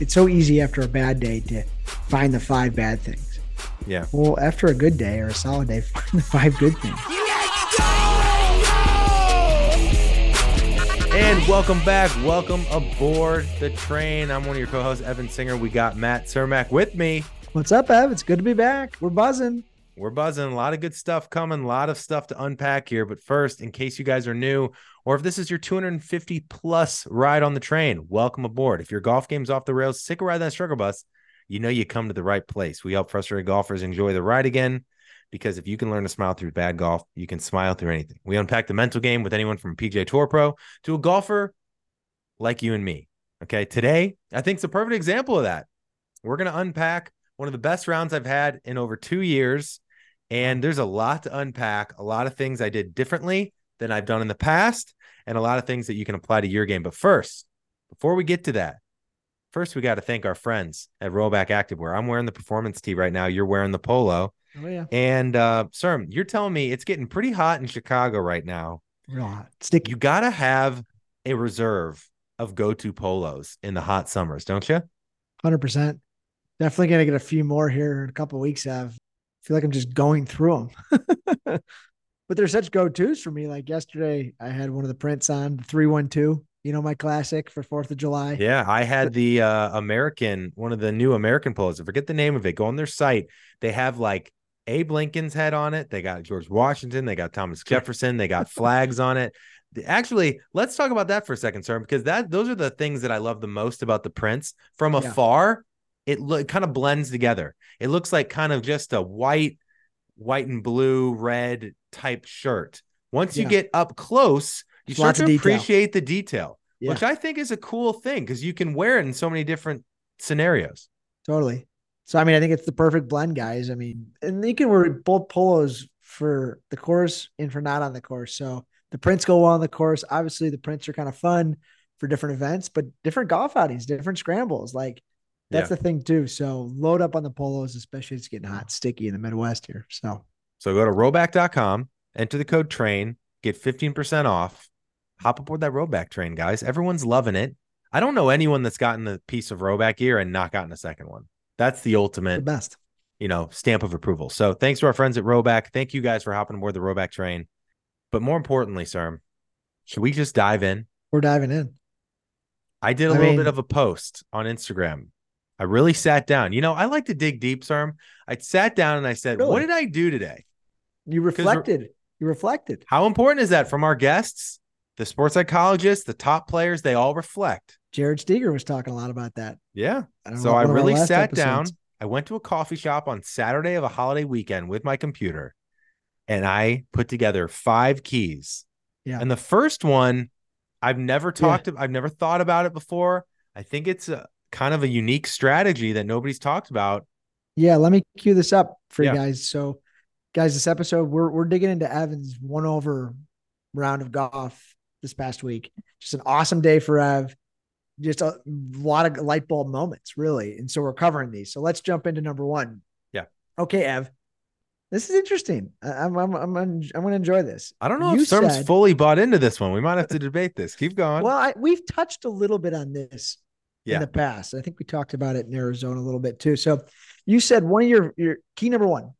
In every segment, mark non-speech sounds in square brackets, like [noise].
it's so easy after a bad day to find the five bad things. Yeah. Well, after a good day or a solid day, [laughs] find the five good things. And welcome back. Welcome aboard the train. I'm one of your co-hosts, Evan Singer. We got Matt Cermak with me. What's up, Ev? It's good to be back. We're buzzing. We're buzzing. A lot of good stuff coming. A lot of stuff to unpack here. But first, in case you guys are new, or if this is your 250 plus ride on the train, welcome aboard. If your golf game's off the rails, sick of riding that struggle bus, you know you come to the right place. We help frustrated golfers enjoy the ride again. Because if you can learn to smile through bad golf, you can smile through anything. We unpack the mental game with anyone from PGA Tour Pro to a golfer like you and me. Okay. Today, I think it's a perfect example of that. We're going to unpack one of the best rounds I've had in over two years. And there's a lot to unpack, a lot of things I did differently than I've done in the past, and a lot of things that you can apply to your game. But first, before we get to that, first we got to thank our friends at Rhoback Activewear. I'm wearing the performance tee right now. You're wearing the polo. Oh yeah, And uh sir, you're telling me it's getting pretty hot in Chicago right now. real hot, sticky. You gotta have a reserve of go-to polos in the hot summers, don't you? Hundred percent. Definitely gonna get a few more here in a couple weeks. Ev. I feel like I'm just going through them. [laughs] but they're such go tos for me. Like yesterday, I had one of the prints on the three one two. You know my classic for Fourth of July. Yeah, I had the uh American, one of the new American polos. I forget the name of it. Go on their site. They have like Abe Lincoln's head on it. They got George Washington. They got Thomas Jefferson. They got [laughs] flags on it. Actually, let's talk about that for a second, sir, because that those are the things that I love the most about the prints. From Yeah. afar, it lo- it kind of blends together. It looks like kind of just a white, white and blue, red type shirt. Once you get up close, you start to appreciate the detail, Yeah. which I think is a cool thing because you can wear it in so many different scenarios. Totally. So I mean, I think it's the perfect blend, guys. I mean, and you can wear both polos for the course and for not on the course. So the prints go well on the course. Obviously, the prints are kind of fun for different events, but different golf outings, different scrambles. Like that's Yeah. the thing too. So load up on the polos, especially it's getting hot, sticky in the Midwest here. So So go to rhoback.com, enter the code train, get 15% off. Hop aboard that Rhoback train, guys. Everyone's loving it. I don't know anyone that's gotten a piece of Rhoback gear and not gotten a second one. That's the the ultimate, best. you know, stamp of approval. So thanks to our friends at Rhoback. Thank you guys for hopping aboard the Rhoback train. But more importantly, sir, should we just dive in? We're diving in. I did a I little mean- bit of a post on Instagram. I really sat down. You know, I like to dig deep, sir. I sat down and I said, Really? What did I do today? You reflected. You reflected. How important is that from our guests, the sports psychologists, the top players? They all reflect. Jared Steger was talking a lot about that. Yeah. I don't So I one of our really sat down. I went to a coffee shop on Saturday of a holiday weekend with my computer and I put together five keys. Yeah. And the first one, I've never talked to, I've never thought about it before. I think it's a kind of a unique strategy that nobody's talked about. Yeah, let me cue this up for Yeah. you guys. So, guys, this episode we're we're digging into Evans one over round of golf this past week. Just an awesome day for Ev. Just a lot of light bulb moments, really. And so we're covering these. So let's jump into number one. Yeah. Okay, Ev. This is interesting. I'm I'm I'm I'm, going to enjoy this. I don't know You if said- fully bought into this one. We might have to debate this. Keep going. Well, I, we've touched a little bit on this Yeah. in the past. I think we talked about it in Arizona a little bit too. So you said one of your your key number one,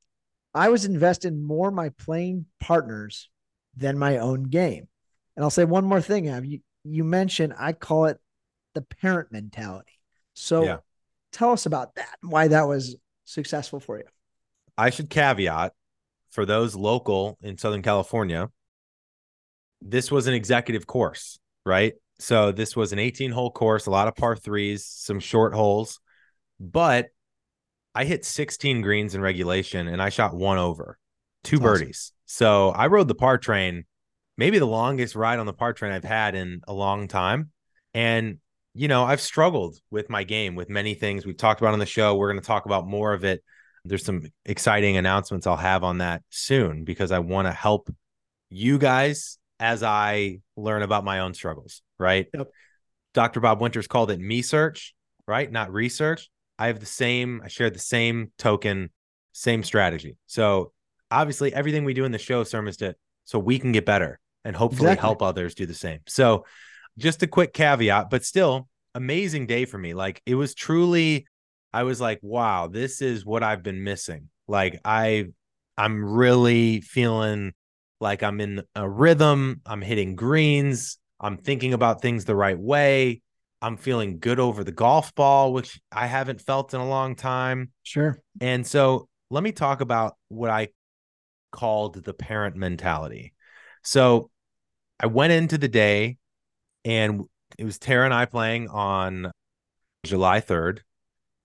I was investing more in my playing partners than my own game. And I'll say one more thing, Ev. You you mentioned I call it the parent mentality. So Yeah. tell us about that, and why that was successful for you. I should caveat for those local in Southern California, this was an executive course, right? So this was an 18 hole course, a lot of par threes, some short holes, but I hit 16 greens in regulation and I shot one over, two That's awesome. birdies. So I rode the par train, maybe the longest ride on the par train I've had in a long time. And, you know, I've struggled with my game with many things we've talked about on the show. We're going to talk about more of it there's some exciting announcements I'll have on that soon because I want to help you guys as I learn about my own struggles, right? Yep. Dr. Bob Winters called it me search, right? Not research. I have the same, I share the same token, same strategy. So obviously everything we do in the show sermons to so we can get better and hopefully Exactly. help others do the same. So just a quick caveat, but still amazing day for me. Like it was truly, I was like, wow, this is what I've been missing. Like I, I'm really feeling like I'm in a rhythm. I'm hitting greens. I'm thinking about things the right way. I'm feeling good over the golf ball, which I haven't felt in a long time. Sure. And so let me talk about what I called the parent mentality. So I went into the day and it was Tara and I playing on July 3rd.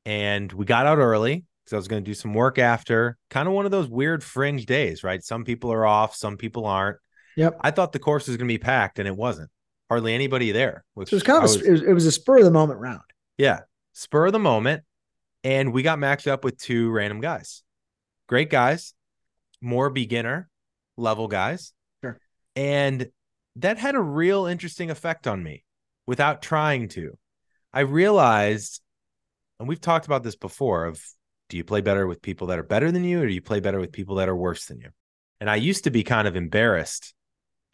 And we got out early because I was going to do some work after. Kind of one of those weird fringe days, right? Some people are off, some people aren't. Yep. I thought the course was going to be packed and it wasn't. Hardly anybody there. Which so it was kind of was, it, was, it was a spur of the moment round. Yeah. Spur of the moment. And we got matched up with two random guys. Great guys, more beginner level guys. Sure. And that had a real interesting effect on me without trying to. I realized, and we've talked about this before of do you play better with people that are better than you or do you play better with people that are worse than you? And I used to be kind of embarrassed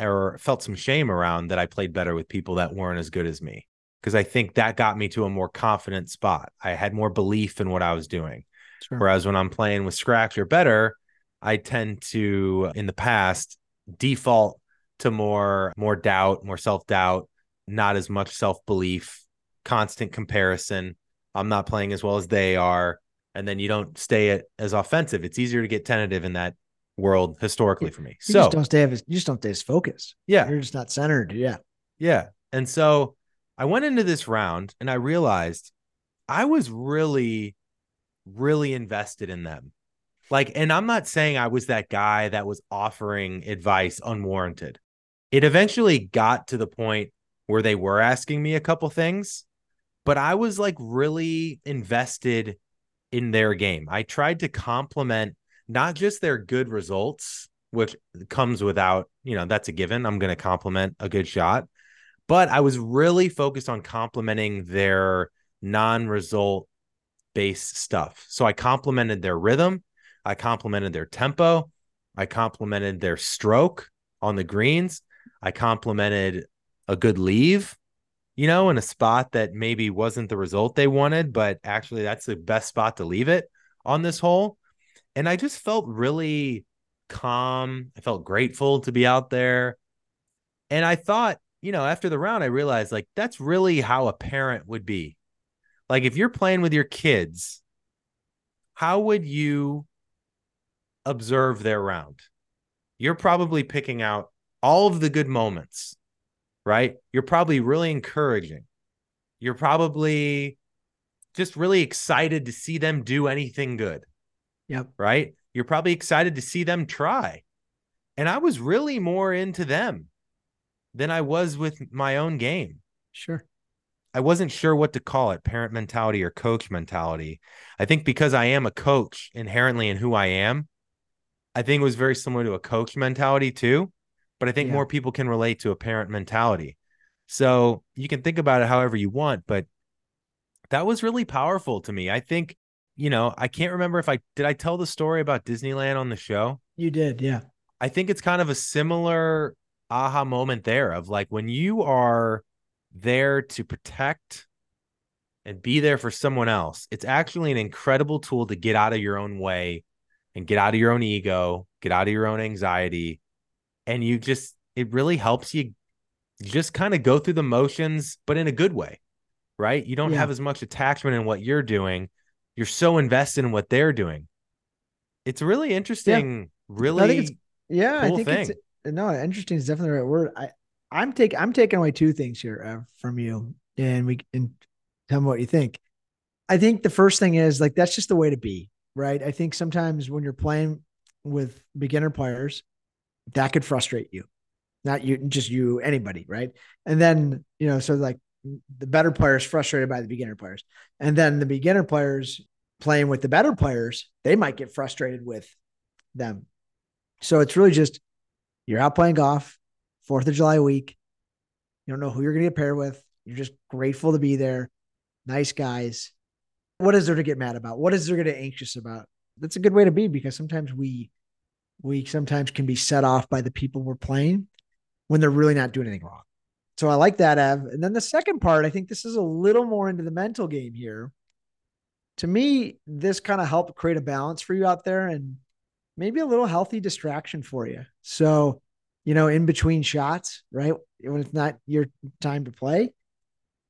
or felt some shame around that I played better with people that weren't as good as me because I think that got me to a more confident spot. I had more belief in what I was doing. Sure. Whereas when I'm playing with scratch or better, I tend to in the past default to more more doubt, more self-doubt, not as much self-belief, constant comparison. I'm not playing as well as they are and then you don't stay as offensive. It's easier to get tentative in that world historically for me. You so just don't stay as you just don't stay as focused. Yeah. You're just not centered. Yeah. Yeah. And so I went into this round and I realized I was really, really invested in them. Like, and I'm not saying I was that guy that was offering advice unwarranted. It eventually got to the point where they were asking me a couple things, but I was like really invested in their game. I tried to complement not just their good results, which comes without, you know, that's a given. I'm going to compliment a good shot, but I was really focused on complementing their non result based stuff. So I complemented their rhythm, I complemented their tempo, I complemented their stroke on the greens, I complemented a good leave you know, in a spot that maybe wasn't the result they wanted, but actually that's the best spot to leave it on this hole. And I just felt really calm. I felt grateful to be out there. And I thought, you know, after the round, I realized like that's really how a parent would be. Like if you're playing with your kids, how would you observe their round? You're probably picking out all of the good moments right? You're probably really encouraging. You're probably just really excited to see them do anything good. Yep. Right? You're probably excited to see them try. And I was really more into them than I was with my own game. Sure. I wasn't sure what to call it parent mentality or coach mentality. I think because I am a coach inherently in who I am, I think it was very similar to a coach mentality too but I think yeah. more people can relate to a parent mentality. So you can think about it however you want, but that was really powerful to me. I think, you know, I can't remember if I did I tell the story about Disneyland on the show? You did, yeah. I think it's kind of a similar aha moment there of like when you are there to protect and be there for someone else, it's actually an incredible tool to get out of your own way and get out of your own ego, get out of your own anxiety and you just it really helps you just kind of go through the motions but in a good way right you don't yeah. have as much attachment in what you're doing you're so invested in what they're doing it's really interesting yeah. really I think it's, yeah cool i think thing. it's no interesting is definitely the right word i i'm taking i'm taking away two things here uh, from you and we can tell me what you think i think the first thing is like that's just the way to be right i think sometimes when you're playing with beginner players that could frustrate you. Not you just you anybody right? And then you know so like the better players frustrated by the beginner players. And then the beginner players playing with the better players they might get frustrated with them. So it's really just you're out playing golf fourth of july week. You don't know who you're going to get paired with. You're just grateful to be there. Nice guys. What is there to get mad about? What is there to get anxious about? That's a good way to be because sometimes we we sometimes can be set off by the people we're playing when they're really not doing anything wrong. so I like that, Ev. And then the second part, I think this is a little more into the mental game here. To me, this kind of helped create a balance for you out there and maybe a little healthy distraction for you. So, you know, in between shots, right? When it's not your time to play,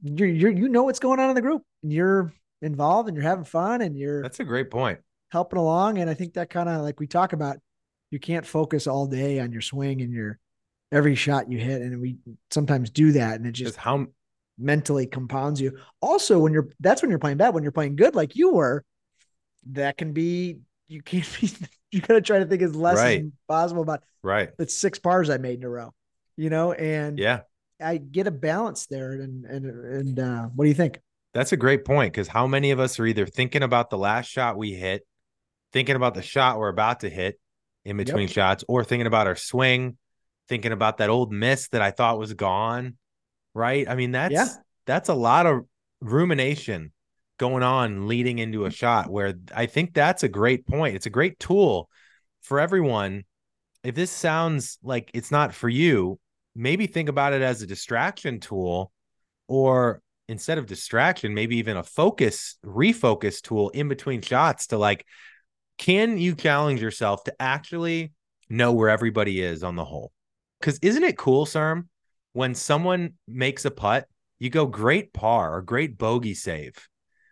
you're, you're you know what's going on in the group and you're involved and you're having fun and you're That's a great point. helping along. And I think that kind of like we talk about, you can't focus all day on your swing and your every shot you hit. And we sometimes do that. And it Just how mentally compounds you. Also, when you're that's when you're playing bad, when you're playing good, like you were, that can be you can't be [laughs] you gotta try to think as less Right. as possible about right. the six pars I made in a row. You know, and Yeah. I get a balance there. And and and uh what do you think? That's a great point because how many of us are either thinking about the last shot we hit, thinking about the shot we're about to hit in between Yep. shots, or thinking about our swing, thinking about that old miss that I thought was gone. Right. I mean, that's Yeah. that's a lot of rumination going on leading into a shot where I think that's a great point. It's a great tool for everyone. If this sounds like it's not for you, maybe think about it as a distraction tool or instead of distraction, maybe even a focus, refocus tool in between shots to like, can you challenge yourself to actually know where everybody is on the hole? Because isn't it cool, Cerm, when someone makes a putt, you go great par or great bogey save,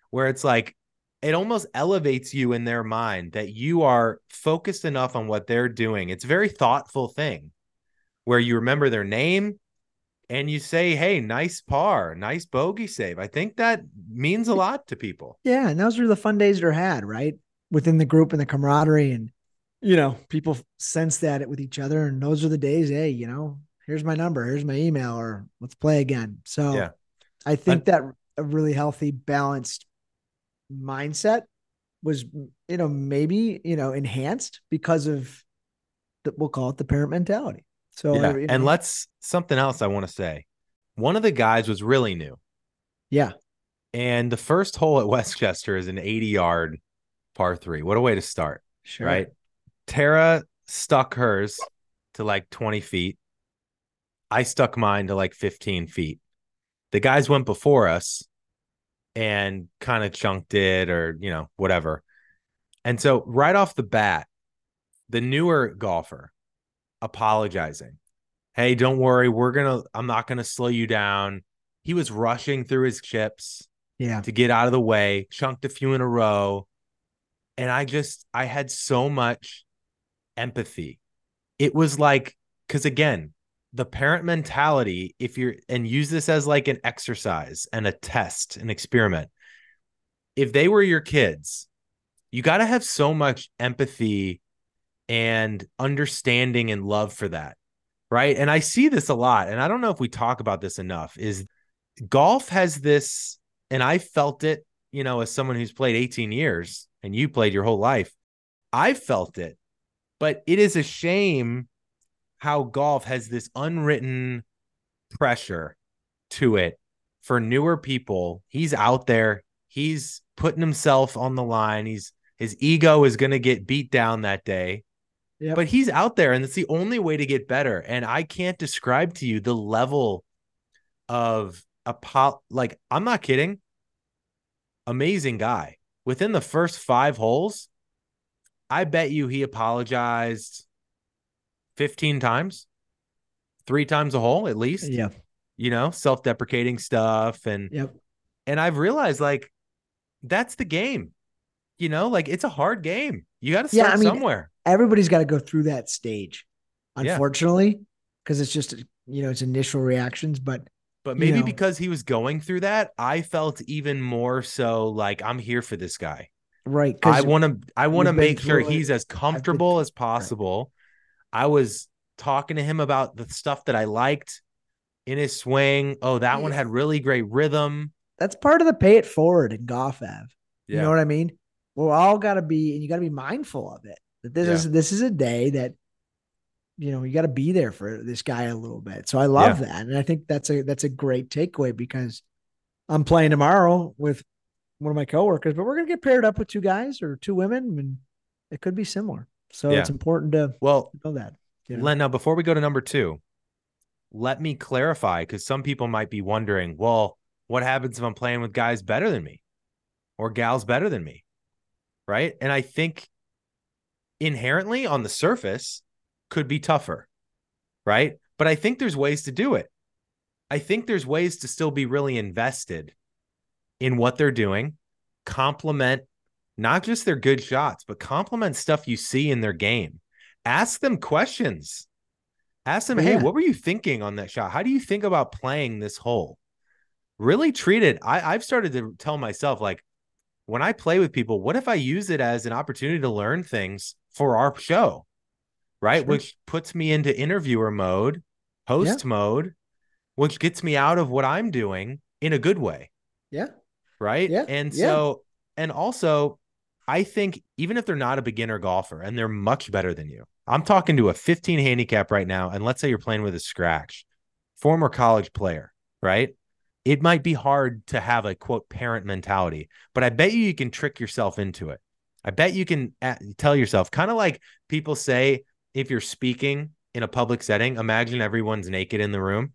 where it's like, it almost elevates you in their mind that you are focused enough on what they're doing. It's a very thoughtful thing where you remember their name, and you say, "Hey, nice par, nice bogey save." I think that means a lot to people. Yeah, and those are the fun days that are had, right? Within the group and the camaraderie, and you know, people sense that with each other, and those are the days. Hey, you know, here's my number, here's my email, or let's play again. So, Yeah. I think that a really healthy, balanced mindset was, you know, maybe you know enhanced because of the we'll call it the parent mentality. So, yeah, you and let's something else I want to say. One of the guys was really new, yeah, and the first hole at [laughs] Westchester is an 80 yard par three. What a way to start, sure, right? Tara stuck hers to like 20 feet. I stuck mine to like 15 feet. The guys went before us and kind of chunked it or, you know, whatever. And so, right off the bat, the newer golfer apologizing. Hey, don't worry. We're going to, I'm not going to slow you down. He was rushing through his chips yeah, to get out of the way, chunked a few in a row. And I just, I had so much empathy. It was like, because again, the parent mentality, if you're, and use this as like an exercise and a test, an experiment. If they were your kids, you got to have so much empathy and understanding and love for that. Right. And I see this a lot. And I don't know if we talk about this enough is golf has this, and I felt it, you know, as someone who's played 18 years and you played your whole life. I felt it, but it is a shame how golf has this unwritten pressure to it for newer people. He's out there, he's putting himself on the line. He's his ego is going to get beat down that day. Yep. But he's out there and it's the only way to get better. And I can't describe to you the level of apo- like I'm not kidding. Amazing guy. Within the first 5 holes, I bet you he apologized 15 times. 3 times a hole at least. yeah, You know, self-deprecating stuff and yep. and I've realized like that's the game. You know, like it's a hard game. You got to Yeah, start I mean, somewhere. everybody's got to go through that stage, unfortunately, because it's just you know it's initial reactions. But But maybe because he was going through that, I felt even more so like I'm here for this guy. right, I want to I want to make sure it. he's as comfortable as possible. I was talking to him about the stuff that I liked in his swing. Oh, that one had really great rhythm. that's part of the pay it forward in golf, Ev. You Yeah. know what I mean? We're all got to be, and you got to be mindful of it. That this Yeah. is this is a day that you know you got to be there for this guy a little bit. So I love that, and I think that's a that's a great takeaway because I'm playing tomorrow with one of my coworkers, but we're gonna get paired up with two guys or two women, and it could be similar. So Yeah. it's important to Well, know that. You know? Len, now before we go to number two, let me clarify because some people might be wondering, well, what happens if I'm playing with guys better than me or gals better than me? Right. And I think inherently on the surface could be tougher. Right. But I think there's ways to do it. I think there's ways to still be really invested in what they're doing, compliment not just their good shots, but compliment stuff you see in their game. Ask them questions. Ask them, hey, what were you thinking on that shot? How do you think about playing this hole? Really treat it. I, I've started to tell myself, like, when I play with people, what if I use it as an opportunity to learn things for our show? Right. Sure. Which puts me into interviewer mode, host yeah. mode, which gets me out of what I'm doing in a good way. Yeah. Right. Yeah. And so, yeah. and also, I think even if they're not a beginner golfer and they're much better than you, I'm talking to a 15 handicap right now. And let's say you're playing with a scratch, former college player, right? It might be hard to have a quote parent mentality, but I bet you you can trick yourself into it. I bet you can uh, tell yourself, kind of like people say, if you're speaking in a public setting, imagine everyone's naked in the room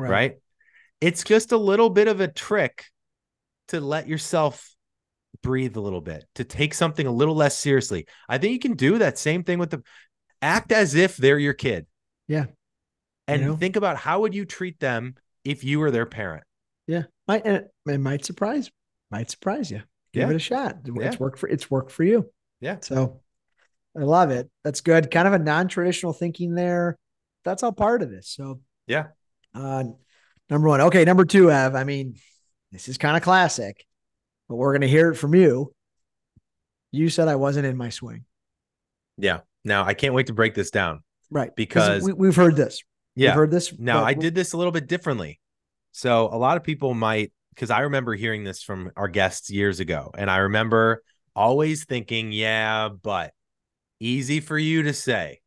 right. right? It's just a little bit of a trick to let yourself breathe a little bit, to take something a little less seriously. I think you can do that same thing with the act as if they're your kid. Yeah. And you know? think about how would you treat them if you were their parent? Yeah. Might it might surprise might surprise you. Give yeah. it a shot. It's yeah. worked for it's worked for you. Yeah. So I love it. That's good. Kind of a non-traditional thinking there. That's all part of this. So yeah. Uh, number one. Okay, number two, Ev. I mean, this is kind of classic, but we're going to hear it from you. You said I wasn't in my swing. Yeah. Now I can't wait to break this down. Right. Because we, have heard this. Yeah. We've heard this. Now I did this a little bit differently. So a lot of people might, because I remember hearing this from our guests years ago. And I remember always thinking, yeah, but easy for you to say,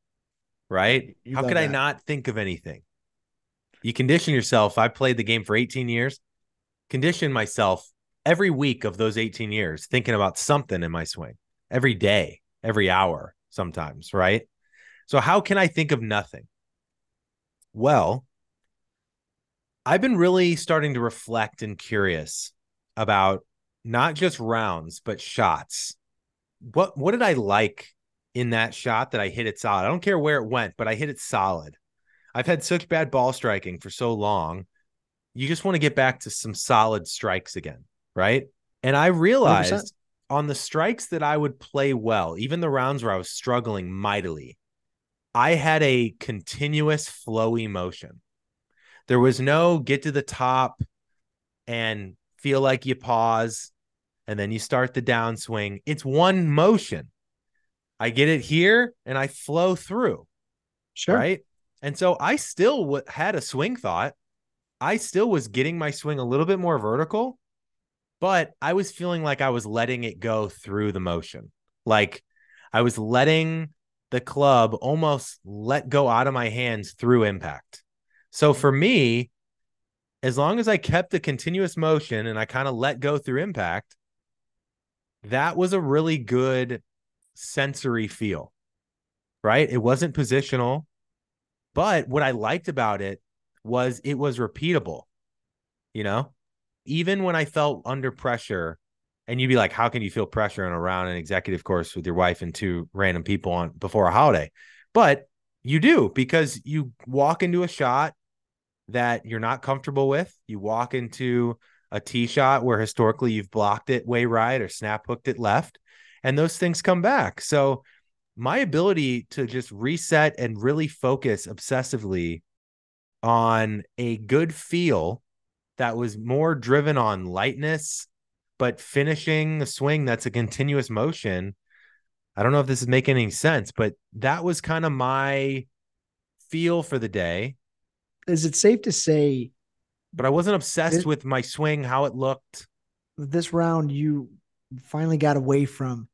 right? You How could that. I not think of anything? You condition yourself. I played the game for 18 years. Condition myself every week of those 18 years thinking about something in my swing every day, every hour, sometimes, right? So, how can I think of nothing? Well, I've been really starting to reflect and curious about not just rounds, but shots. What what did I like in that shot that I hit it solid? I don't care where it went, but I hit it solid. I've had such bad ball striking for so long. You just want to get back to some solid strikes again, right? And I realized 100%. on the strikes that I would play well, even the rounds where I was struggling mightily, I had a continuous flowy motion. There was no get to the top and feel like you pause and then you start the downswing. It's one motion. I get it here and I flow through. Sure. Right. And so I still w- had a swing thought. I still was getting my swing a little bit more vertical, but I was feeling like I was letting it go through the motion. Like I was letting the club almost let go out of my hands through impact. So for me, as long as I kept the continuous motion and I kind of let go through impact, that was a really good sensory feel, right? It wasn't positional. But what I liked about it was it was repeatable. You know, even when I felt under pressure, and you'd be like, how can you feel pressure in around an executive course with your wife and two random people on before a holiday? But you do because you walk into a shot that you're not comfortable with. You walk into a tee shot where historically you've blocked it way right or snap hooked it left, and those things come back. So my ability to just reset and really focus obsessively on a good feel that was more driven on lightness, but finishing the swing that's a continuous motion. I don't know if this is making any sense, but that was kind of my feel for the day. Is it safe to say? But I wasn't obsessed this, with my swing, how it looked. This round, you finally got away from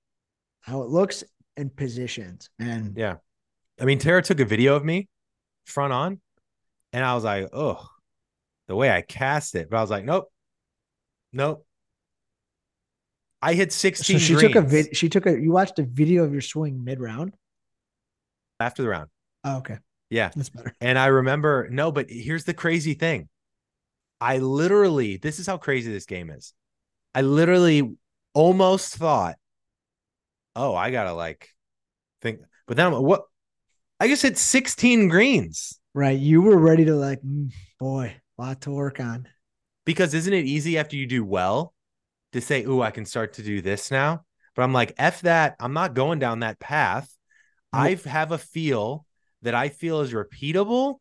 how it looks and positions. And yeah, I mean, Tara took a video of me front on, and I was like, oh, the way I cast it. But I was like, nope, nope. I hit 16. So she greens. took a vid. She took a. You watched a video of your swing mid round. After the round. Oh, okay. Yeah. That's better. And I remember, no, but here's the crazy thing. I literally, this is how crazy this game is. I literally almost thought, oh, I gotta like think, but then I'm- what? I just hit 16 greens Right. You were ready to like, mm, boy, a lot to work on. because isn't it easy after you do well to say, ooh, I can start to do this now? But I'm like, F that. I'm not going down that path. I have a feel that I feel is repeatable.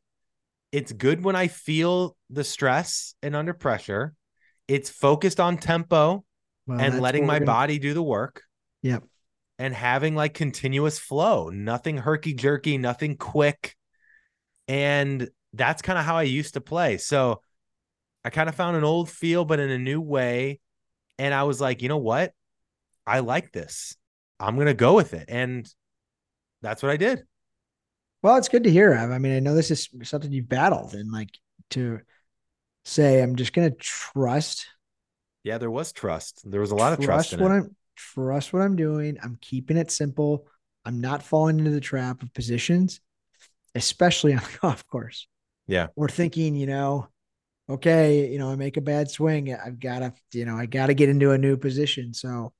It's good when I feel the stress and under pressure. It's focused on tempo Well, and letting my gonna- body do the work Yep. And having like continuous flow, nothing herky jerky, nothing quick. And that's kind of how I used to play. So I kind of found an old feel, but in a new way. And I was like, you know what? I like this. I'm going to go with it. And that's what I did. Well, it's good to hear. I mean, I know this is something you've battled, and like to say, I'm just gonna trust. Yeah, there was trust. There was a lot of trust in it. I'm trust what I'm doing. I'm keeping it simple. I'm not falling into the trap of positions, especially [laughs] on the golf course. Yeah. Or thinking, you know, okay, you know, I make a bad swing. I've got to, you know, I got to get into a new position. So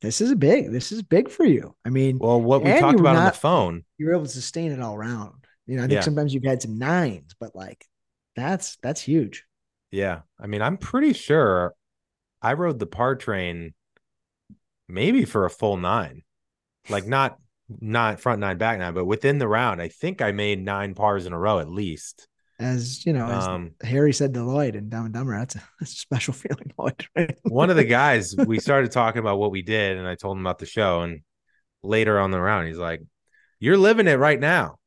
this is big. This is big for you. I mean, Well, what we talked were about on the phone. you were able to sustain it all around. You know, I think Yeah. sometimes you've had some nines, but like that's that's huge. Yeah. I mean, I'm pretty sure I rode the par train maybe for a full nine. Like not not front nine, back nine, but within the round, I think I made nine pars in a row at least. As you know, as Um, Harry said to Lloyd and Dumb and Dumber, that's a, [laughs] that's a special feeling, [laughs] Lloyd. Right? one of the guys, we started talking about what we did, and I told him about the show. And later on the round, he's like, You're living it right now.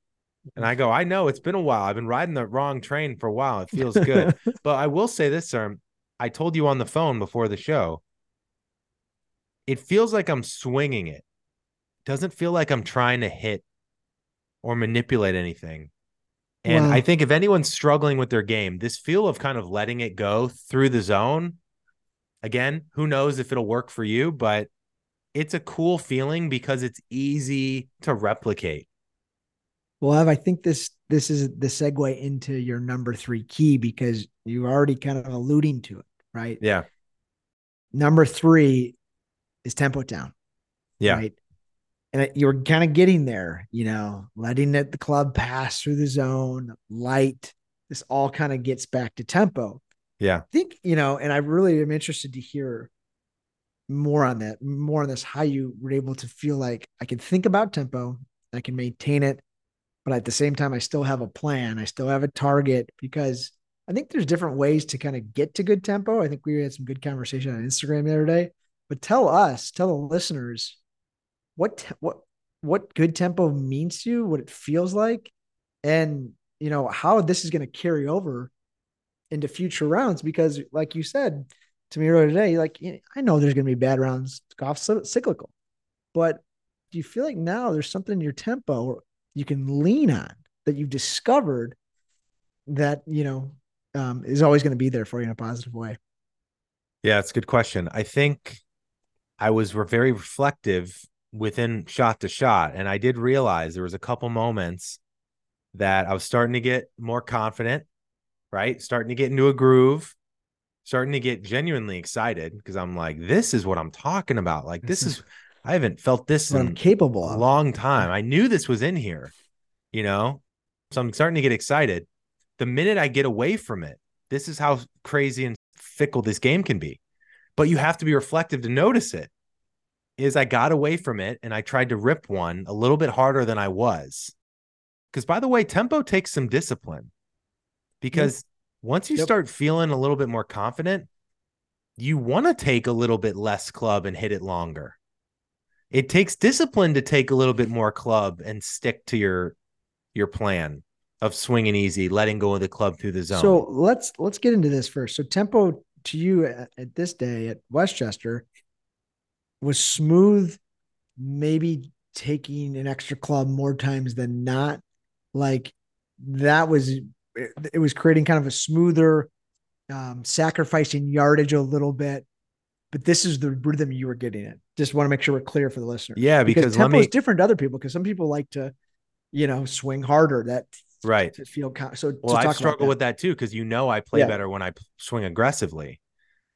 And I go, I know it's been a while. I've been riding the wrong train for a while. It feels good. [laughs] but I will say this, sir. I told you on the phone before the show. It feels like I'm swinging it. Doesn't feel like I'm trying to hit or manipulate anything. And Wow. I think if anyone's struggling with their game, this feel of kind of letting it go through the zone, again, who knows if it'll work for you, but it's a cool feeling because it's easy to replicate. Well, Ev, I think this this is the segue into your number three key because you're already kind of alluding to it, right? Yeah. Number three is Tempo Town. Yeah. Right. And you're kind of getting there, you know, letting it, the club pass through the zone, light. This all kind of gets back to tempo. Yeah. I think, you know, and I really am interested to hear more on that, more on this, how you were able to feel like I can think about tempo, I can maintain it, but at the same time, I still have a plan, I still have a target because I think there's different ways to kind of get to good tempo. I think we had some good conversation on Instagram the other day. But tell us, tell the listeners what te- what what good tempo means to you, what it feels like, and you know how this is going to carry over into future rounds. Because, like you said to me earlier today, like I know there's going to be bad rounds, golf cyclical, but do you feel like now there's something in your tempo you can lean on that you've discovered that you know um, is always going to be there for you in a positive way? Yeah, it's a good question. I think I was very reflective within shot to shot, and I did realize there was a couple moments that I was starting to get more confident, right? Starting to get into a groove, starting to get genuinely excited because I'm like, this is what I'm talking about. Like, this This is I haven't felt this What I'm capable a long time. I knew this was in here, you know? So I'm starting to get excited. The minute I get away from it, this is how crazy and fickle this game can be. But you have to be reflective to notice it. Is I got away from it and I tried to rip one a little bit harder than I was. Because by the way, tempo takes some discipline. Because once you Yep. start feeling a little bit more confident, you want to take a little bit less club and hit it longer it takes discipline to take a little bit more club and stick to your your plan of swinging easy, letting go of the club through the zone. So let's let's get into this first. So tempo to you at, at this day at Westchester was smooth, maybe taking an extra club more times than not. Like that was it, it was creating kind of a smoother, um, sacrificing yardage a little bit. But this is the rhythm you were getting it. Just want to make sure we're clear for the listener. yeah, because, let tempo me is different to other people because some people like to you know, swing harder. That right to feel so. Well, I struggle with that too because you know I play yeah. better when I swing aggressively.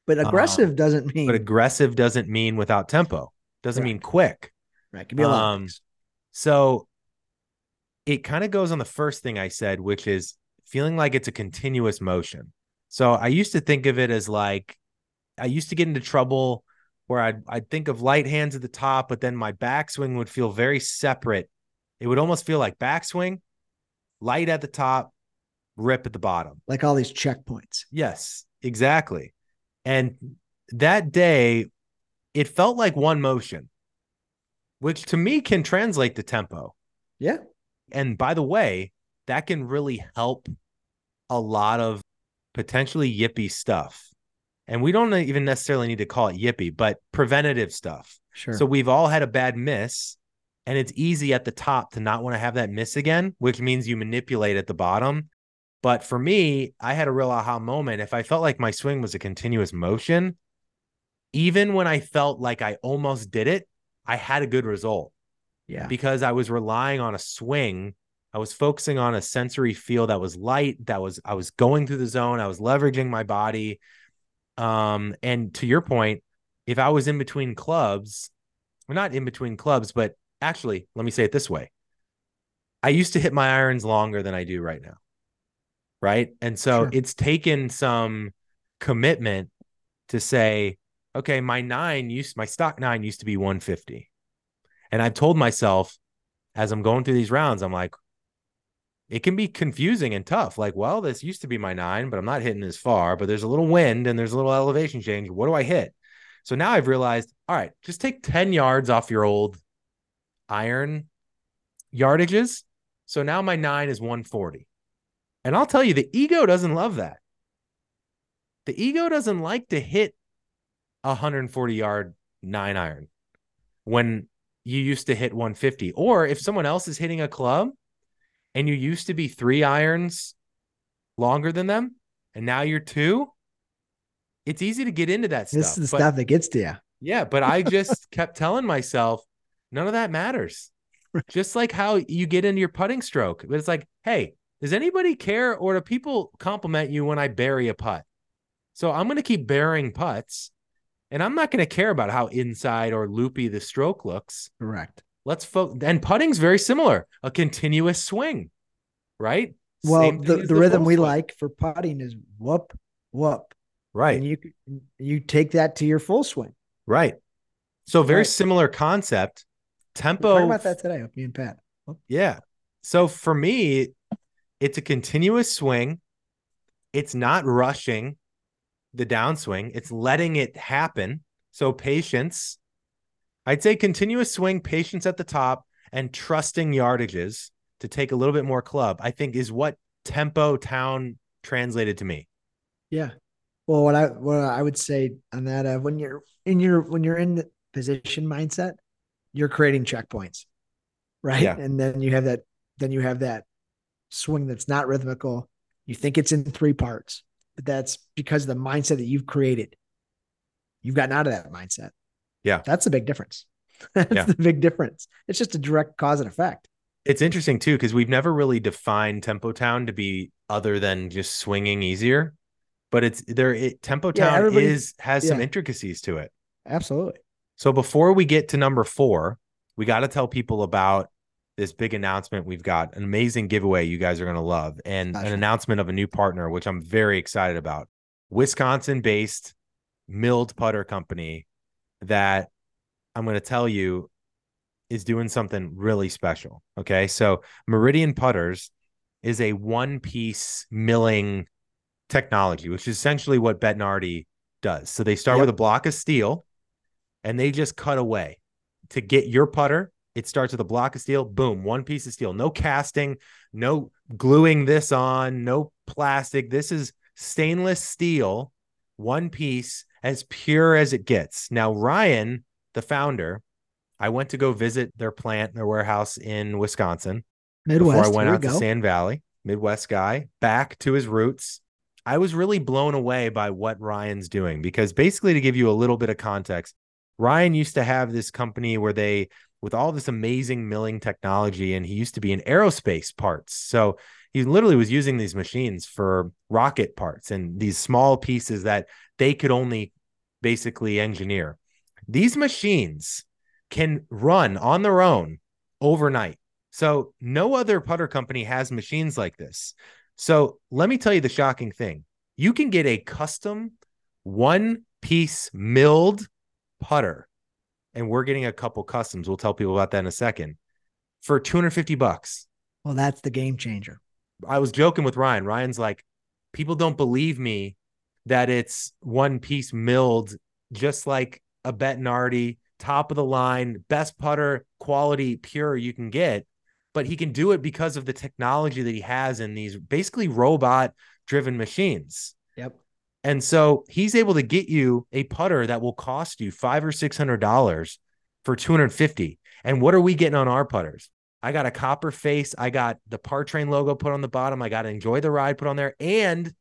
But aggressive um, doesn't mean. But aggressive doesn't mean without tempo. Doesn't mean quick. Right. It can be a lot. Um, so it kind of goes on the first thing I said, which is feeling like it's a continuous motion. So I used to think of it as like I used to get into trouble where I'd I'd think of light hands at the top, but then my backswing would feel very separate. It would almost feel like backswing, light at the top, rip at the bottom. Like all these checkpoints. Yes, exactly. And that day, it felt like one motion, which to me can translate to tempo. Yeah. And by the way, that can really help a lot of potentially yippy stuff. And we don't even necessarily need to call it yippy, but preventative stuff. Sure. So we've all had a bad miss, and it's easy at the top to not want to have that miss again, which means you manipulate at the bottom. But for me, I had a real aha moment. If I felt like my swing was a continuous motion, even when I felt like I almost did it, I had a good result. Yeah. Because I was relying on a swing. I was focusing on a sensory feel that was light, that was I was going through the zone, I was leveraging my body. Um, and to your point, if I was in between clubs, well, not in between clubs, but actually, let me say it this way. I used to hit my irons longer than I do right now. Right. And so sure. it's taken some commitment to say, okay, my nine used my stock nine used to be 150. And I've told myself as I'm going through these rounds, I'm like, it can be confusing and tough. Like, well, this used to be my nine, but I'm not hitting as far, but there's a little wind and there's a little elevation change. What do I hit? So now I've realized, all right, just take 10 yards off your old iron yardages. So now my nine is 140. And I'll tell you, the ego doesn't love that. The ego doesn't like to hit a 140 yard nine iron when you used to hit 150. Or if someone else is hitting a club and you used to be three irons longer than them and now you're two, it's easy to get into that stuff. This is the but, stuff that gets to you. Yeah. But I [laughs] just kept telling myself, none of that matters. just like how you get into your putting stroke. But it's like, hey, does anybody care or do people compliment you when I bury a putt? So I'm going to keep burying putts and I'm not going to care about how inside or loopy the stroke looks. Correct. Let's focus. And putting's very similar, a continuous swing, right? Well, the, the, the rhythm we swing. like for putting is whoop, whoop. Right. And you you take that to your full swing. Right. So very right. similar concept. Tempo. Talk about that today with me and Pat. Yeah. So for me, it's a continuous swing. It's not rushing the downswing. It's letting it happen. So patience. I'd say continuous swing, patience at the top, and trusting yardages to take a little bit more club. I think is what tempo town translated to me. Yeah. Well, what I what I would say on that, uh, when you're in your when you're in the position mindset, you're creating checkpoints, right? Yeah. And then you have that then you have that swing that's not rhythmical. You think it's in three parts but that's because of the mindset that you've created. You've gotten out of that mindset. Yeah. That's a big difference. [laughs] that's yeah. the big difference. It's just a direct cause and effect. It's interesting too, because we've never really defined Tempo Town to be other than just swinging easier. But it's there. It, Tempo Town yeah, is has yeah. some intricacies to it. Absolutely. So before we get to number four, we got to tell people about this big announcement we've got an amazing giveaway you guys are going to love and an announcement of a new partner which i'm very excited about. Wisconsin based milled putter company that i'm going to tell you is doing something really special okay? So meridian putters is a one piece milling technology which is essentially what bettinardi does. So they start yep. with a block of steel and they just cut away to get your putter it starts with a block of steel. Boom, one piece of steel. No casting, no gluing this on, no plastic. This is stainless steel, one piece, as pure as it gets. Now, Ryan, the founder, I went to go visit their plant, their warehouse in Wisconsin. Midwest. Before I went out to Sand Valley, Midwest guy, back to his roots. I was really blown away by what Ryan's doing because basically, to give you a little bit of context, Ryan used to have this company where they with all this amazing milling technology. And he used to be in aerospace parts. So he literally was using these machines for rocket parts and these small pieces that they could only basically engineer. These machines can run on their own overnight. So no other putter company has machines like this. So let me tell you the shocking thing. You can get a custom one piece milled putter and we're getting a couple customs. We'll tell people about that in a second for 250 bucks. Well, that's the game changer. I was joking with Ryan. Ryan's like, people don't believe me that it's one piece milled, just like a Bettinardi, top of the line, best putter quality, pure you can get. But he can do it because of the technology that he has in these basically robot driven machines. Yep. And so he's able to get you a putter that will cost you five or six hundred dollars for 250. And what are we getting on our putters? I got a copper face. I got the Par Train logo put on the bottom. I got Enjoy the Ride put on there and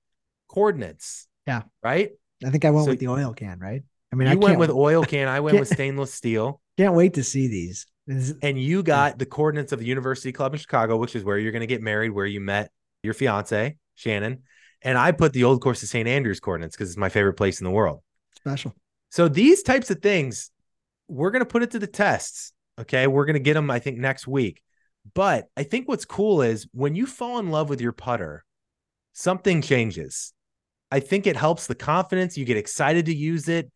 coordinates. Yeah. Right. I think I went So- with the oil can, right? I mean, you I went with oil can. I went with stainless steel. [laughs] can't wait to see these. Is- And you got the coordinates of the University Club in Chicago, which is where you're going to get married, where you met your fiance, Shannon. And I put the old course of St. Andrews coordinates because it's my favorite place in the world. special. So these types of things, we're going to put it to the tests. Okay. We're going to get them, I think, next week. But I think what's cool is when you fall in love with your putter, something changes. I think it helps the confidence. You get excited to use it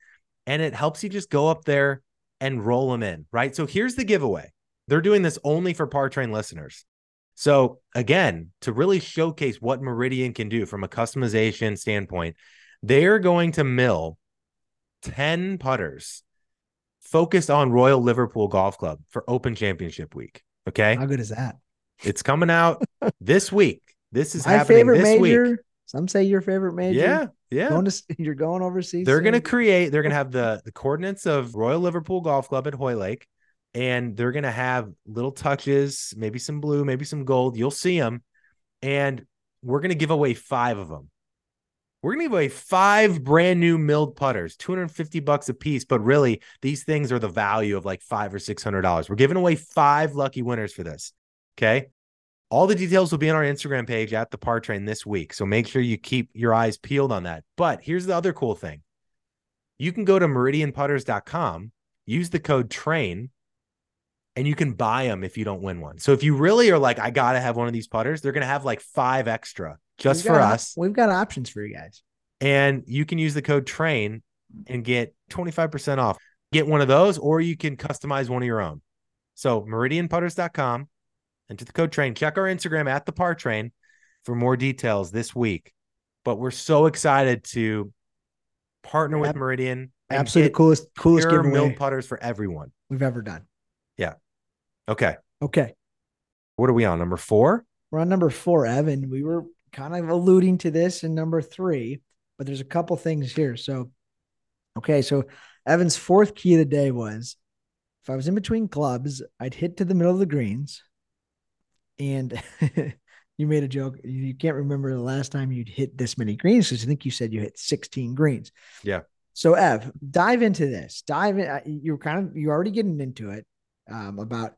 and it helps you just go up there and roll them in. Right. So here's the giveaway. They're doing this only for Par Train listeners. So again, to really showcase what Meridian can do from a customization standpoint, they're going to mill 10 putters focused on Royal Liverpool Golf Club for Open Championship week. Okay. How good is that? It's coming out [laughs] this week. This is My favorite major. week. Some say your favorite major. Yeah. Yeah. Going to [laughs] you're going overseas. they're going to create, they're going to have the, the coordinates of Royal Liverpool Golf Club at Hoylake, and they're going to have little touches, maybe some blue, maybe some gold. You'll see them. And we're going to give away five of them. We're going to give away five brand new milled putters, 250 bucks a piece. But really, these things are the value of like five or $600. We're giving away five lucky winners for this. Okay. All the details will be on our Instagram page at the Par Train this week. So make sure you keep your eyes peeled on that. But here's the other cool thing you can go to meridianputters.com, use the code TRAIN, and you can buy them if you don't win one. So if you really are like, I got to have one of these putters, they're going to have like five extra just We've for got us. We've got options for you guys. And you can use the code TRAIN and get 25% off. Get one of those, or you can customize one of your own. So meridianputters.com, enter the code TRAIN. Check our Instagram at the Par Train for more details this week. But we're so excited to partner with Meridian. Absolutely coolest coolest pure giveaway putters for everyone. we've ever done. Okay. Okay. What are we on? Number four? We're on number four, Evan. We were kind of alluding to this in number three, but there's a couple things here. So, okay. So, Evan's fourth key of the day was if I was in between clubs, I'd hit to the middle of the greens. And [laughs] you made a joke. You can't remember the last time you'd hit this many greens because I think you said you hit 16 greens. Yeah. So, Ev, dive into this. Dive in. uh, You're kind of, you're already getting into it um, about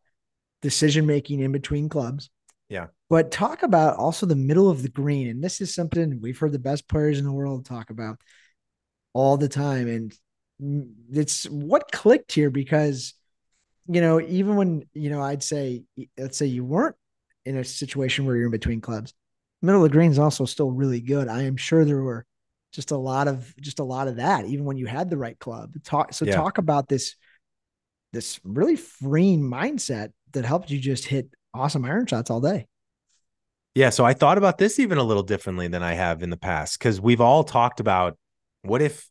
decision making in between clubs. Yeah. But talk about also the middle of the green. And this is something we've heard the best players in the world talk about all the time. And it's what clicked here because, you know, even when, you know, I'd say, let's say you weren't in a situation where you're in between clubs, middle of the green is also still really good. I am sure there were just a lot of, just a lot of that, even when you had the right club. Talk, so Yeah. talk about this, this really freeing mindset that helped you just hit awesome iron shots all day. Yeah. So I thought about this even a little differently than I have in the past because we've all talked about what if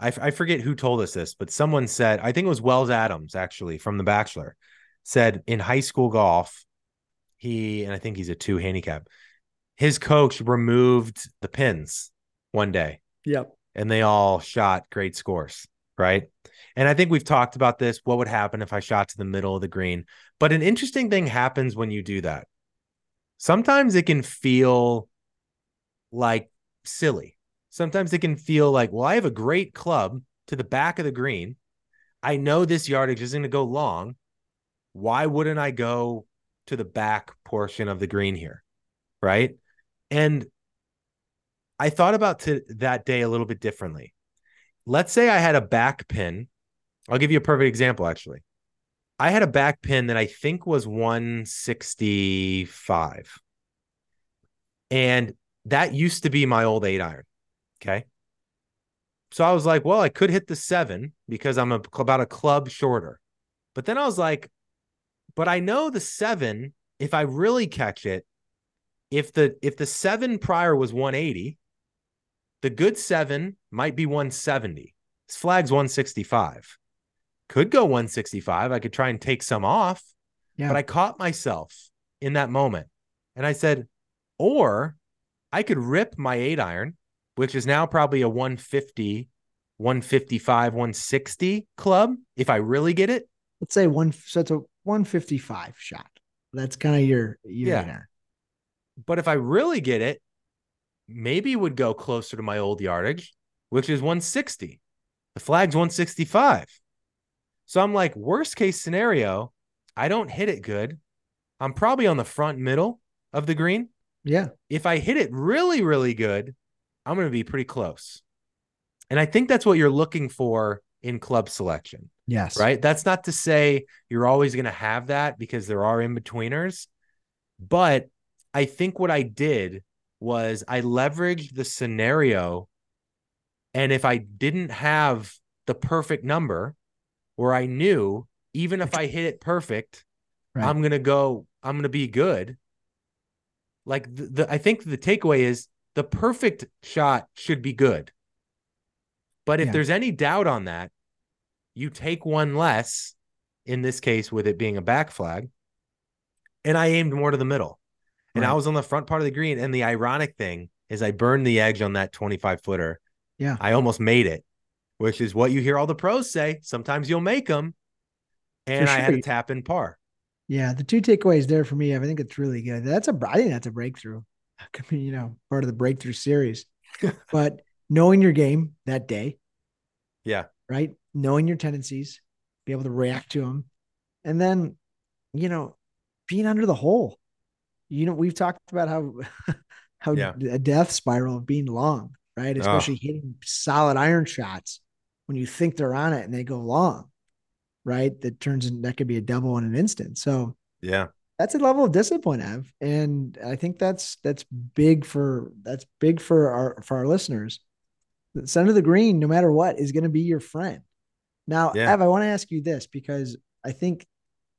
I, I forget who told us this, but someone said, I think it was Wells Adams actually from The Bachelor, said in high school golf, he, and I think he's a two handicap, his coach removed the pins one day Yep. and they all shot great scores, right? And I think we've talked about this. What would happen if I shot to the middle of the green? But an interesting thing happens when you do that. Sometimes it can feel like silly. Sometimes it can feel like, well, I have a great club to the back of the green. I know this yardage isn't going to go long. why wouldn't I go to the back portion of the green here? Right. And I thought about to that day a little bit differently. Let's say I had a back pin. I'll give you a perfect example, actually. I had a back pin that I think was 165. And that used to be my old eight iron. Okay. So I was like, well, I could hit the seven because I'm a, about a club shorter. But then I was like, but I know the seven, if I really catch it, if the if the seven prior was 180, the good seven might be 170. This flag's 165. Could go 165. I could try and take some off. Yeah. But I caught myself in that moment. And I said, or I could rip my eight iron, which is now probably a 150, 155, 160 club if I really get it. Let's say one. So it's a 155 shot. That's kind of your, your yeah. But if I really get it, maybe would go closer to my old yardage, which is 160. The flag's 165. So I'm like, worst case scenario, I don't hit it good. I'm probably on the front middle of the green. Yeah. If I hit it really, really good, I'm going to be pretty close. And I think that's what you're looking for in club selection. Yes. Right. That's not to say you're always going to have that because there are in betweeners. But I think what I did was I leveraged the scenario. And if I didn't have the perfect number, where I knew even if I hit it perfect, right. I'm gonna go, I'm gonna be good. Like the, the I think the takeaway is the perfect shot should be good. But if yeah. there's any doubt on that, you take one less, in this case, with it being a back flag. And I aimed more to the middle. And right. I was on the front part of the green. And the ironic thing is I burned the edge on that 25 footer. Yeah. I almost made it, which is what you hear all the pros say. Sometimes you'll make them. And sure. I had to tap in par. Yeah. The two takeaways there for me, I think it's really good. That's a, I think that's a breakthrough. [laughs] Could be, you know, part of the breakthrough series. [laughs] but knowing your game that day. Yeah. Right. Knowing your tendencies, be able to react to them. And then, you know, being under the hole you know, we've talked about how [laughs] how yeah. a death spiral of being long, right? Especially oh. hitting solid iron shots when you think they're on it and they go long, right? That turns in that could be a double in an instant. So yeah, that's a level of discipline, Ev, and I think that's that's big for that's big for our for our listeners. The center of the green, no matter what, is going to be your friend. Now, yeah. Ev, I want to ask you this because I think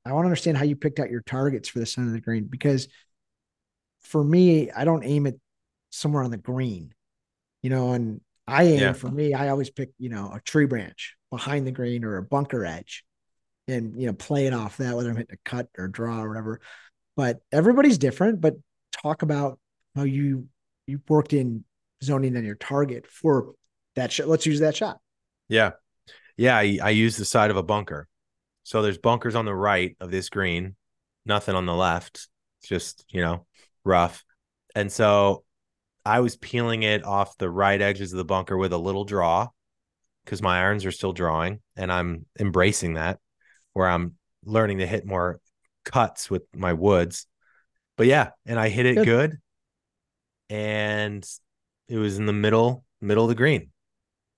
I want to understand how you picked out your targets for the center of the green because for me, I don't aim it somewhere on the green, you know, and I aim yeah. for me, I always pick, you know, a tree branch behind the green or a bunker edge and, you know, play it off that, whether I'm hitting a cut or draw or whatever. But everybody's different, but talk about how you, you worked in zoning on your target for that shot. Let's use that shot. Yeah. Yeah. I, I use the side of a bunker. So there's bunkers on the right of this green, nothing on the left. It's just, you know, rough. And so I was peeling it off the right edges of the bunker with a little draw because my irons are still drawing and I'm embracing that where I'm learning to hit more cuts with my woods. But yeah, and I hit it good, good and it was in the middle middle of the green.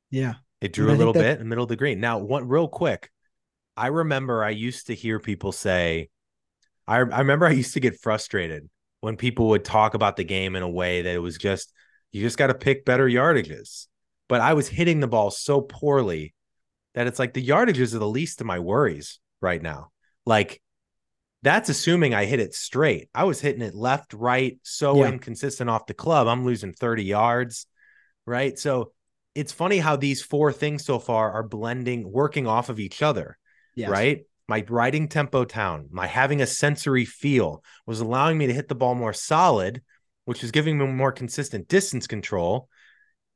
Yeah. It drew a little that... bit in the middle of the green. Now, one real quick, I remember I used to hear people say, I, I remember I used to get frustrated when people would talk about the game in a way that it was just you just got to pick better yardages. But I was hitting the ball so poorly that it's like the yardages are the least of my worries right now. Like that's assuming I hit it straight. I was hitting it left, right, so yeah. inconsistent off the club. I'm losing 30 yards, right? So it's funny how these four things so far are blending, working off of each other, yes. right? My riding tempo down, my having a sensory feel was allowing me to hit the ball more solid, which was giving me more consistent distance control.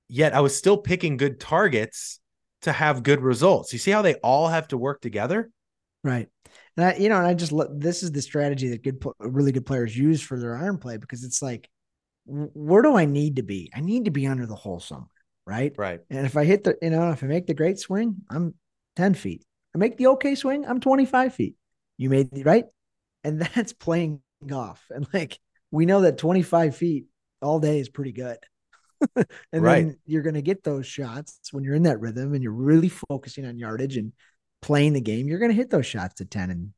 Yet I was still picking good targets to have good results. You see how they all have to work together? Right. And I, you know, and I just this is the strategy that good, really good players use for their iron play because it's like, where do I need to be? I need to be under the hole somewhere, right? Right. And if I hit the, you know, if I make the great swing, I'm 10 feet. I make the okay swing, I'm 25 feet. You made the right, and [laughs] that's playing golf. And like we know that 25 feet all day is pretty good. [laughs] and Right. then you're going to get those shots when you're in that rhythm and you're really focusing on yardage and playing the game. You're going to hit those shots to 10 and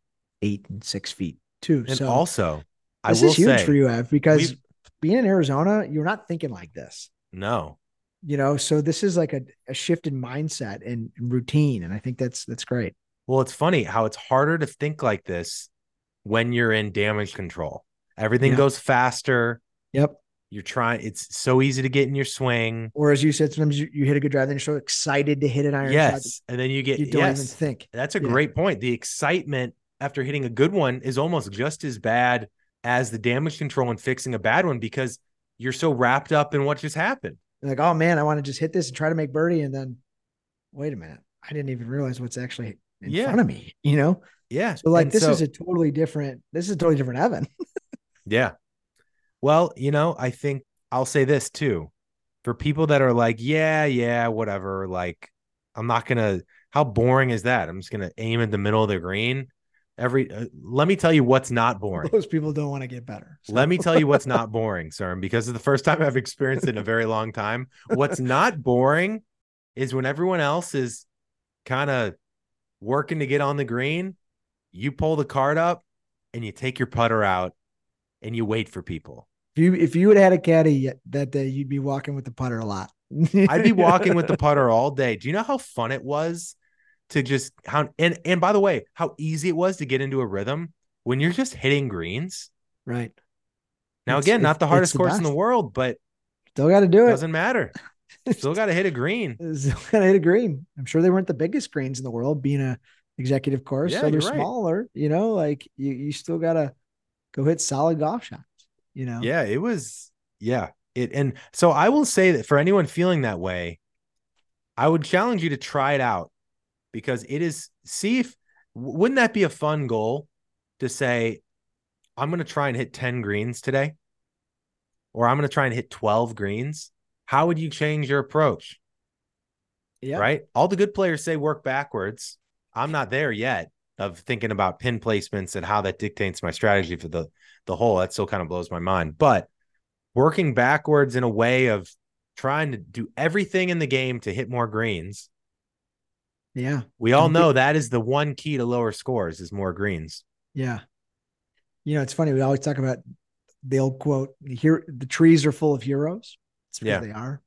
eight and six feet too. And so also, I this will is huge say, for you, Ev, because being in Arizona, you're not thinking like this, no, you know? So this is like a, a shift in mindset and routine. And I think that's, that's great. Well, it's funny how it's harder to think like this when you're in damage control. Everything Yeah. goes faster. Yep. You're trying, it's so easy to get in your swing. Or as you said, sometimes you, you hit a good drive, then you're so excited to hit an iron shot Yes. And then you get, you don't yes, even think. that's a Yeah. great point. The excitement after hitting a good one is almost just as bad as the damage control and fixing a bad one because you're so wrapped up in what just happened. Like, oh man, I want to just hit this and try to make birdie. And then wait a minute. I didn't even realize what's actually in Yeah. front of me, you know? Yeah. So like And this so- is a totally different, this is a totally different Evan. [laughs] Yeah. Well, you know, I think I'll say this too. For people that are like, yeah, yeah, whatever, like I'm not going to how boring is that? I'm just going to aim at the middle of the green. Every uh, let me tell you what's not [laughs] boring. Those people don't want to get better. So- Let me tell you what's [laughs] not boring, sir, because it's the first time I've experienced it in a very long time. What's not boring is when everyone else is kind of working to get on the green, you pull the card up and you take your putter out and you wait for people. If you if you have had a caddy that day, you'd be walking with the putter a lot. I'd be walking with the [laughs] putter all day. Do you know how fun it was to just how and and by the way, how easy it was to get into a rhythm when you're just hitting greens? right. Now It's- again, not the hardest the course in the world, but Still got to do it doesn't matter. [laughs] Still got to hit a green. Still got to hit a green. I'm sure they weren't the biggest greens in the world, being a executive course. Yeah, so they're right. smaller. You know, like you you still got to go hit solid golf shots. You know. Yeah, it was yeah. It and so I will say that for anyone feeling that way, I would challenge you to try it out because it is see if wouldn't that be a fun goal to say I'm going to try and hit 10 greens today or I'm going to try and hit 12 greens. How would you change your approach? Yeah. Right? All the good players say work backwards. I'm not there yet of thinking about pin placements and how that dictates my strategy for the the hole. That still kind of blows my mind. But working backwards in a way of trying to do everything in the game to hit more greens. Yeah. We all know that is the one key to lower scores is more greens. Yeah. You know, it's funny. We always talk about the old quote, here the trees are full of heroes. It's because Yeah. they are.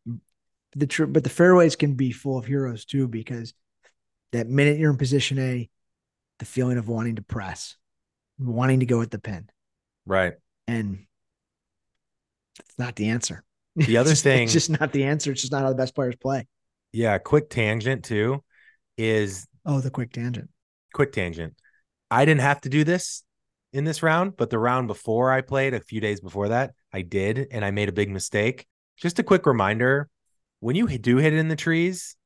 The tr- but the fairways can be full of heroes too, because that minute you're in position A, the feeling of wanting to press, wanting to go at the pin. Right. And it's not the answer. The other [laughs] It's thing- it's just not the answer. It's just not how the best players play. Yeah. Quick tangent too is Oh, the quick tangent. quick tangent. I didn't have to do this in this round, but the round before I played, a few days before that, I did, and I made a big mistake. Just a quick reminder when you do hit it in the trees,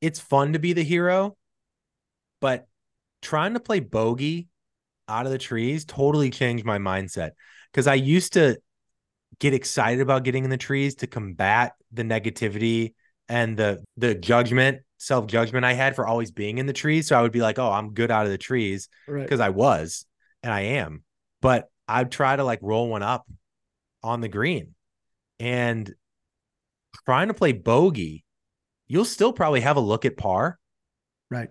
it's fun to be the hero, but trying to play bogey out of the trees totally changed my mindset because I used to get excited about getting in the trees to combat the negativity and the the judgment self-judgment I had for always being in the trees so I would be like oh I'm good out of the trees Right. because I was and I am but I'd try to like roll one up on the green and trying to play bogey you'll still probably have a look at par Right.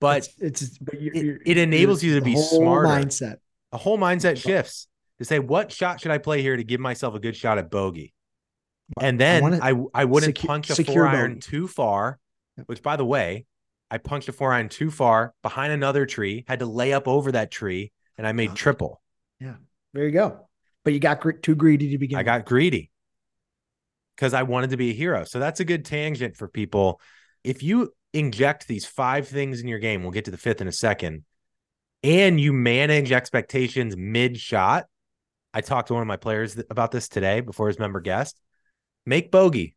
but it's, it's but you're, it- you're- it enables you're- to be whole smarter. Mindset. a whole mindset shifts to say what shot should I play here to give myself a good shot at bogey. And then wanna I I, wouldn't secu- punch a four iron bogey. too far, which by the way, I punched a four iron too far behind another tree, had to lay up over that tree, and I made triple. There you go. But you got too greedy to begin. I with. got greedy because I wanted to be a hero. So that's a good tangent for people. If you inject these five things in your game, we'll get to the fifth in a second, and you manage expectations mid shot. I talked to one of my players about this today before his member guest. Make bogey.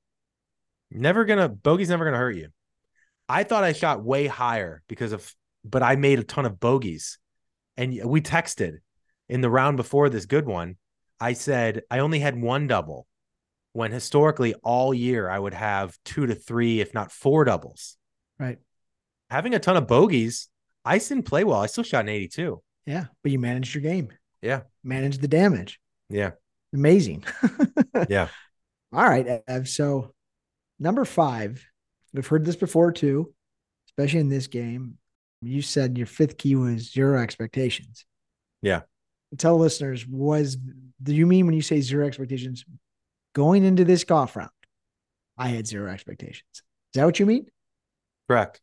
Never gonna, bogey's never gonna hurt you. I thought I shot way higher because of, but I made a ton of bogeys. And we texted in the round before this good one. I said I only had one double when historically all year I would have two to three, if not four doubles. Right. Having a ton of bogeys I didn't play well. I still shot an 82. Yeah, but you managed your game. Yeah. Managed the damage. Yeah. Amazing. [laughs] Yeah. All right, Ev. So number five, we've heard this before too, especially in this game. You said your fifth key was zero expectations. Yeah. Tell listeners, was do you mean when you say zero expectations going into this golf round? I had zero expectations. Is that what you mean? Correct.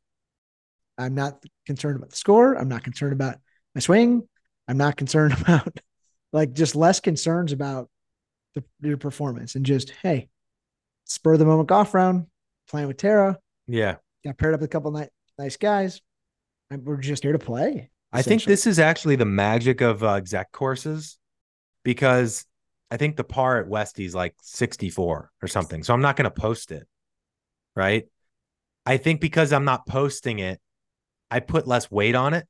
I'm not concerned about the score. I'm not concerned about my swing. I'm not concerned [laughs] about like just less concerns about the, your performance and just hey, spur of the moment golf round, playing with Tara. Yeah. Got paired up with a couple nice, nice guys. And we're just here to play. I think this is actually the magic of uh, exec courses because I think the par at Westie's like 64 or something. So I'm not going to post it. Right. I think because I'm not posting it, I put less weight on it.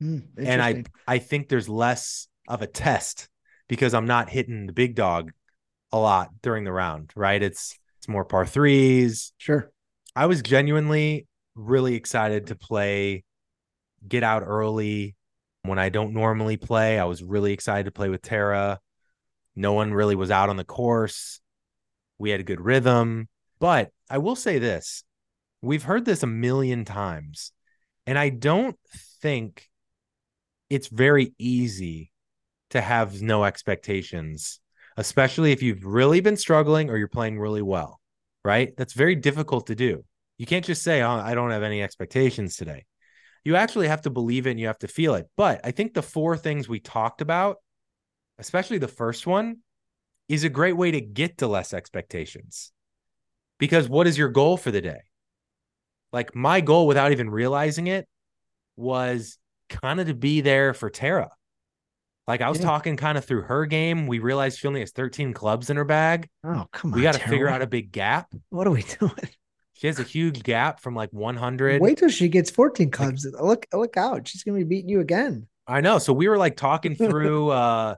Hmm, And I. I think there's less of a test because I'm not hitting the big dog a lot during the round. Right. It's, it's more par threes. sure. I was genuinely really excited to play get out early when I don't normally play. I was really excited to play with Tara. No one really was out on the course. We had a good rhythm. But I will say this we've heard this a million times, and I don't think it's very easy to have no expectations, especially if you've really been struggling or you're playing really well, right? That's very difficult to do. You can't just say, oh, I don't have any expectations today. You actually have to believe it and you have to feel it. But I think the four things we talked about, especially the first one, is a great way to get to less expectations. Because what is your goal for the day? Like my goal without even realizing it was kind of to be there for Tara. Like I was Yeah. talking kind of through her game. We realized she only has 13 clubs in her bag. Oh, come on. We got to figure out a big gap. what are we [laughs] doing? She has a huge gap from like 100. Wait till she gets 14 clubs. look, look out. She's gonna be beating you again. I know. So we were like talking [laughs] through uh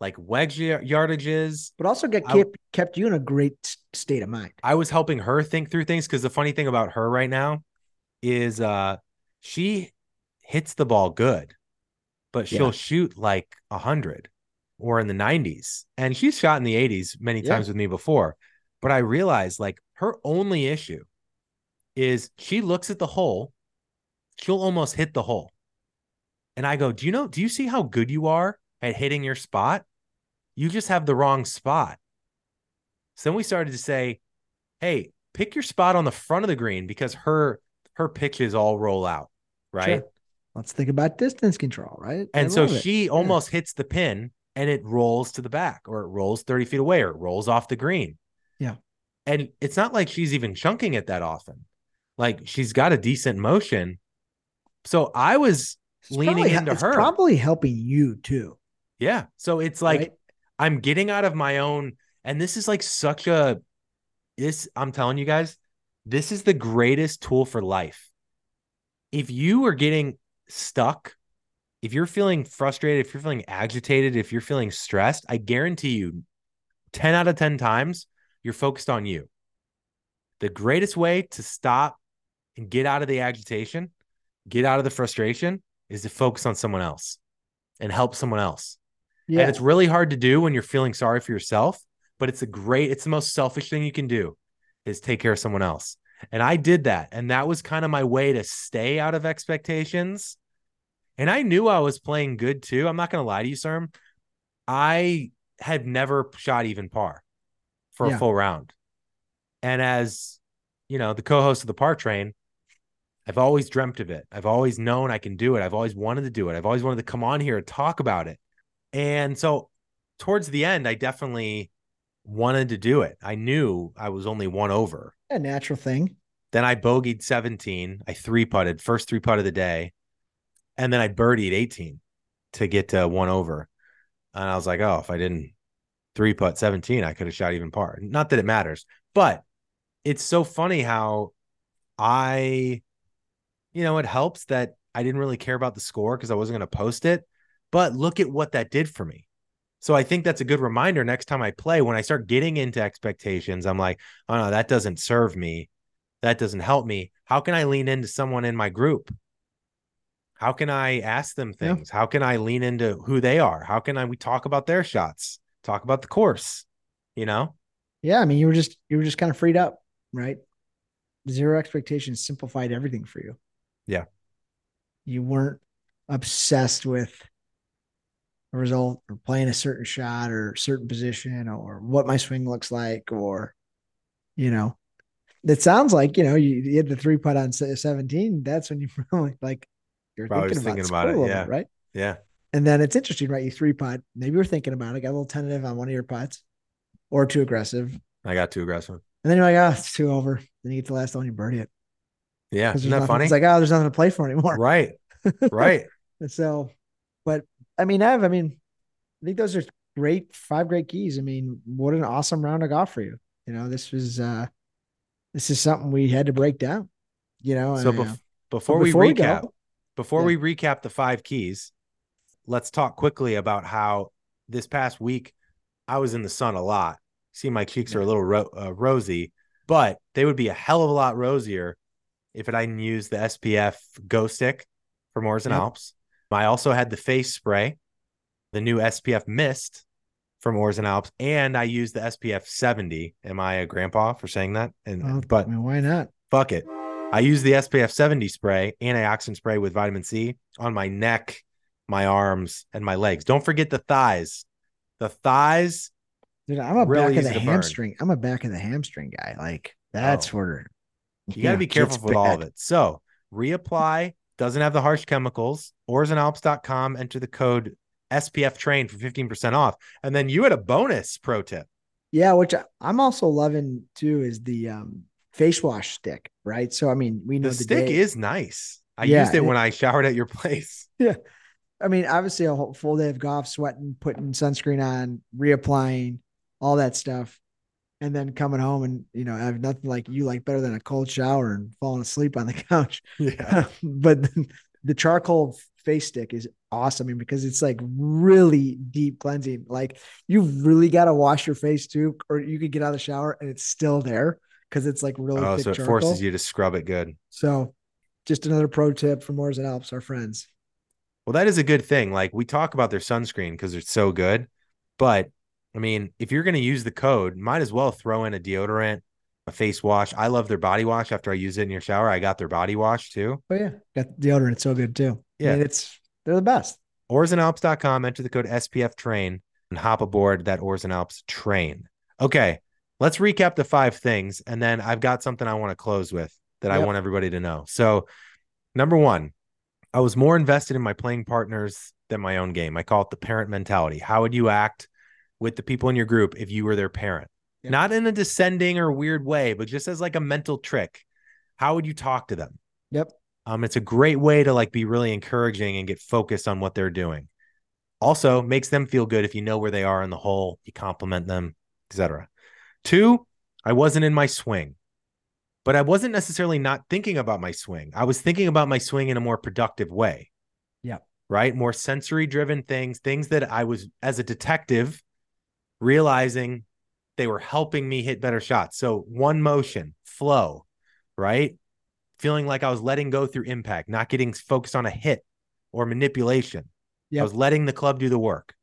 like wedge yardages. But also get I- kept, kept you in a great state of mind. I was helping her think through things because the funny thing about her right now is uh she hits the ball good, but she'll Yeah. shoot like a hundred or in the 90s. And she's shot in the 80s many Yeah. times with me before. But I realized like her only issue is she looks at the hole, she'll almost hit the hole. And I go, Do you know, do you see how good you are at hitting your spot? You just have the wrong spot. So then we started to say, Hey, pick your spot on the front of the green because her her pitches all roll out, right? Sure. Let's think about distance control, right? I And so love it. she almost hits the pin and it rolls to the back or it rolls 30 feet away or it rolls off the green. Yeah. And it's not like she's even chunking it that often. Like she's got a decent motion. So I was It's leaning probably, into it's her. probably helping you too. Yeah. So it's like right? I'm getting out of my own, and this is like such a this, I'm telling you guys, this is the greatest tool for life. If you are getting stuck, if you're feeling frustrated, if you're feeling agitated, if you're feeling stressed, I guarantee you 10 out of 10 times you're focused on you. The greatest way to stop and get out of the agitation, get out of the frustration is to focus on someone else and help someone else. yeah. And it's really hard to do when you're feeling sorry for yourself, but it's a great, it's the most selfish thing you can do is take care of someone else. And I did that. And that was kind of my way to stay out of expectations. And I knew I was playing good too. I'm not going to lie to you, sir. I had never shot even par for Yeah. a full round. And as you know, the co host of the par train, I've always dreamt of it. I've always known I can do it. I've always wanted to do it. I've always wanted to come on here and talk about it. And so towards the end, I definitely wanted to do it. I knew I was only one over. a natural thing. Then I bogeyed 17. I three putted, first three putt of the day. And then I birdied 18 to get to one over. And I was like, oh, if I didn't three putt 17, I could have shot even par. Not that it matters, but it's so funny how I, you know, it helps that I didn't really care about the score because I wasn't going to post it. But look at what that did for me. So I think that's a good reminder next time I play. When I start getting into expectations, I'm like, oh no, that doesn't serve me. That doesn't help me. How can I lean into someone in my group? How can I ask them Yeah. things? How can I lean into who they are? How can I we talk about their shots? Talk about the course, you know? Yeah, I mean, you were just you were just kind of freed up, right? Zero expectations simplified everything for you. Yeah. You weren't obsessed with a result or playing a certain shot or certain position or what my swing looks like or you know. It sounds like, you know, you, you had the three putt on 17. That's when you [laughs] probably like you're Probably was thinking about, about it, yeah. right? Yeah. And then it's interesting, right? You three putt. Maybe you're thinking about it, got a little tentative on one of your putts or too aggressive. I got too aggressive. And then you're like, oh, it's two over. Then you get the last one, you birdie it. Yeah. Isn't that nothing- funny? It's like, oh, there's nothing to play for anymore. right. Right. And [laughs] so, but I mean, Ev, I mean, I think those are great, five great keys. I mean, what an awesome round of golf for you. You know, this was, uh, this is something we had to break down, you know. So and, uh, bef- before, before we we go- recap, before Yeah. we recap the five keys, let's talk quickly about how this past week I was in the sun a lot. See, my cheeks are a little ro- uh, rosy, but they would be a hell of a lot rosier if it hadn't used the SPF Go Stick from Oars and Yep. Alps. I also had the face spray, the new SPF Mist from Oars and Alps, and I used the SPF 70. Am I a grandpa for saying that? And well, but I mean, why not? fuck it. I use the SPF 70 spray, antioxidant spray with vitamin C on my neck, my arms, and my legs. Don't forget the thighs. The thighs, Dude, I'm a Really back of the to burn. hamstring. I'm a back of the hamstring guy. Like that's Oh. where you got to be careful with all of it. So reapply, doesn't have the harsh chemicals. Oarsandalps.com, enter the code SPF train for 15% off. And then you had a bonus pro tip. Yeah, which I'm also loving too is the um face wash stick, right? So I mean, we know The the, stick day- is nice. I Yeah, used it it- when I showered at your [laughs] place. Yeah. I mean, obviously a whole full day of golf, sweating, putting sunscreen on, reapplying, all that stuff. And then coming home and you know, I have nothing like you like better than a cold shower and falling asleep on the [laughs] couch. Yeah. [laughs] but the charcoal face stick is awesome I mean, because it's like really deep cleansing. Like you've really got to wash your face too, or you could get out of the shower and it's still there because it's like really Oh, so it charcoal. forces you to scrub it good. So just another pro tip from Oars and Alps, our friends. Well, that is a good thing. Like we talk about their sunscreen because it's so good. But I mean, if you're going to use the code, might as well throw in a deodorant, a face wash. I love their body wash after I use it in your shower. I got their body wash too. Oh yeah, got deodorant. It's so good too. Yeah. I mean, it's they're the best. Oarsandalps.com, enter the code SPF train and hop aboard that Oars and Alps train. Okay, let's recap the five things. And then I've got something I want to close with that I want everybody to know. So, number one, I was more invested in my playing partners than my own game. I call it the parent mentality. How would you act with the people in your group if you were their parent? Yep. Not in a descending or weird way, but just as like a mental trick. How would you talk to them? Yep. Um, it's a great way to like be really encouraging and get focused on what they're doing. Also, makes them feel good if you know where they are in the hole, you compliment them, etc. Two, I wasn't in my swing, but I wasn't necessarily not thinking about my swing. I was thinking about my swing in a more productive way. Yep. Right. More sensory driven things, things that I was as a detective realizing they were helping me hit better shots. So one motion, flow, right? Feeling like I was letting go through impact, not getting focused on a hit or manipulation. I was letting the club do the work.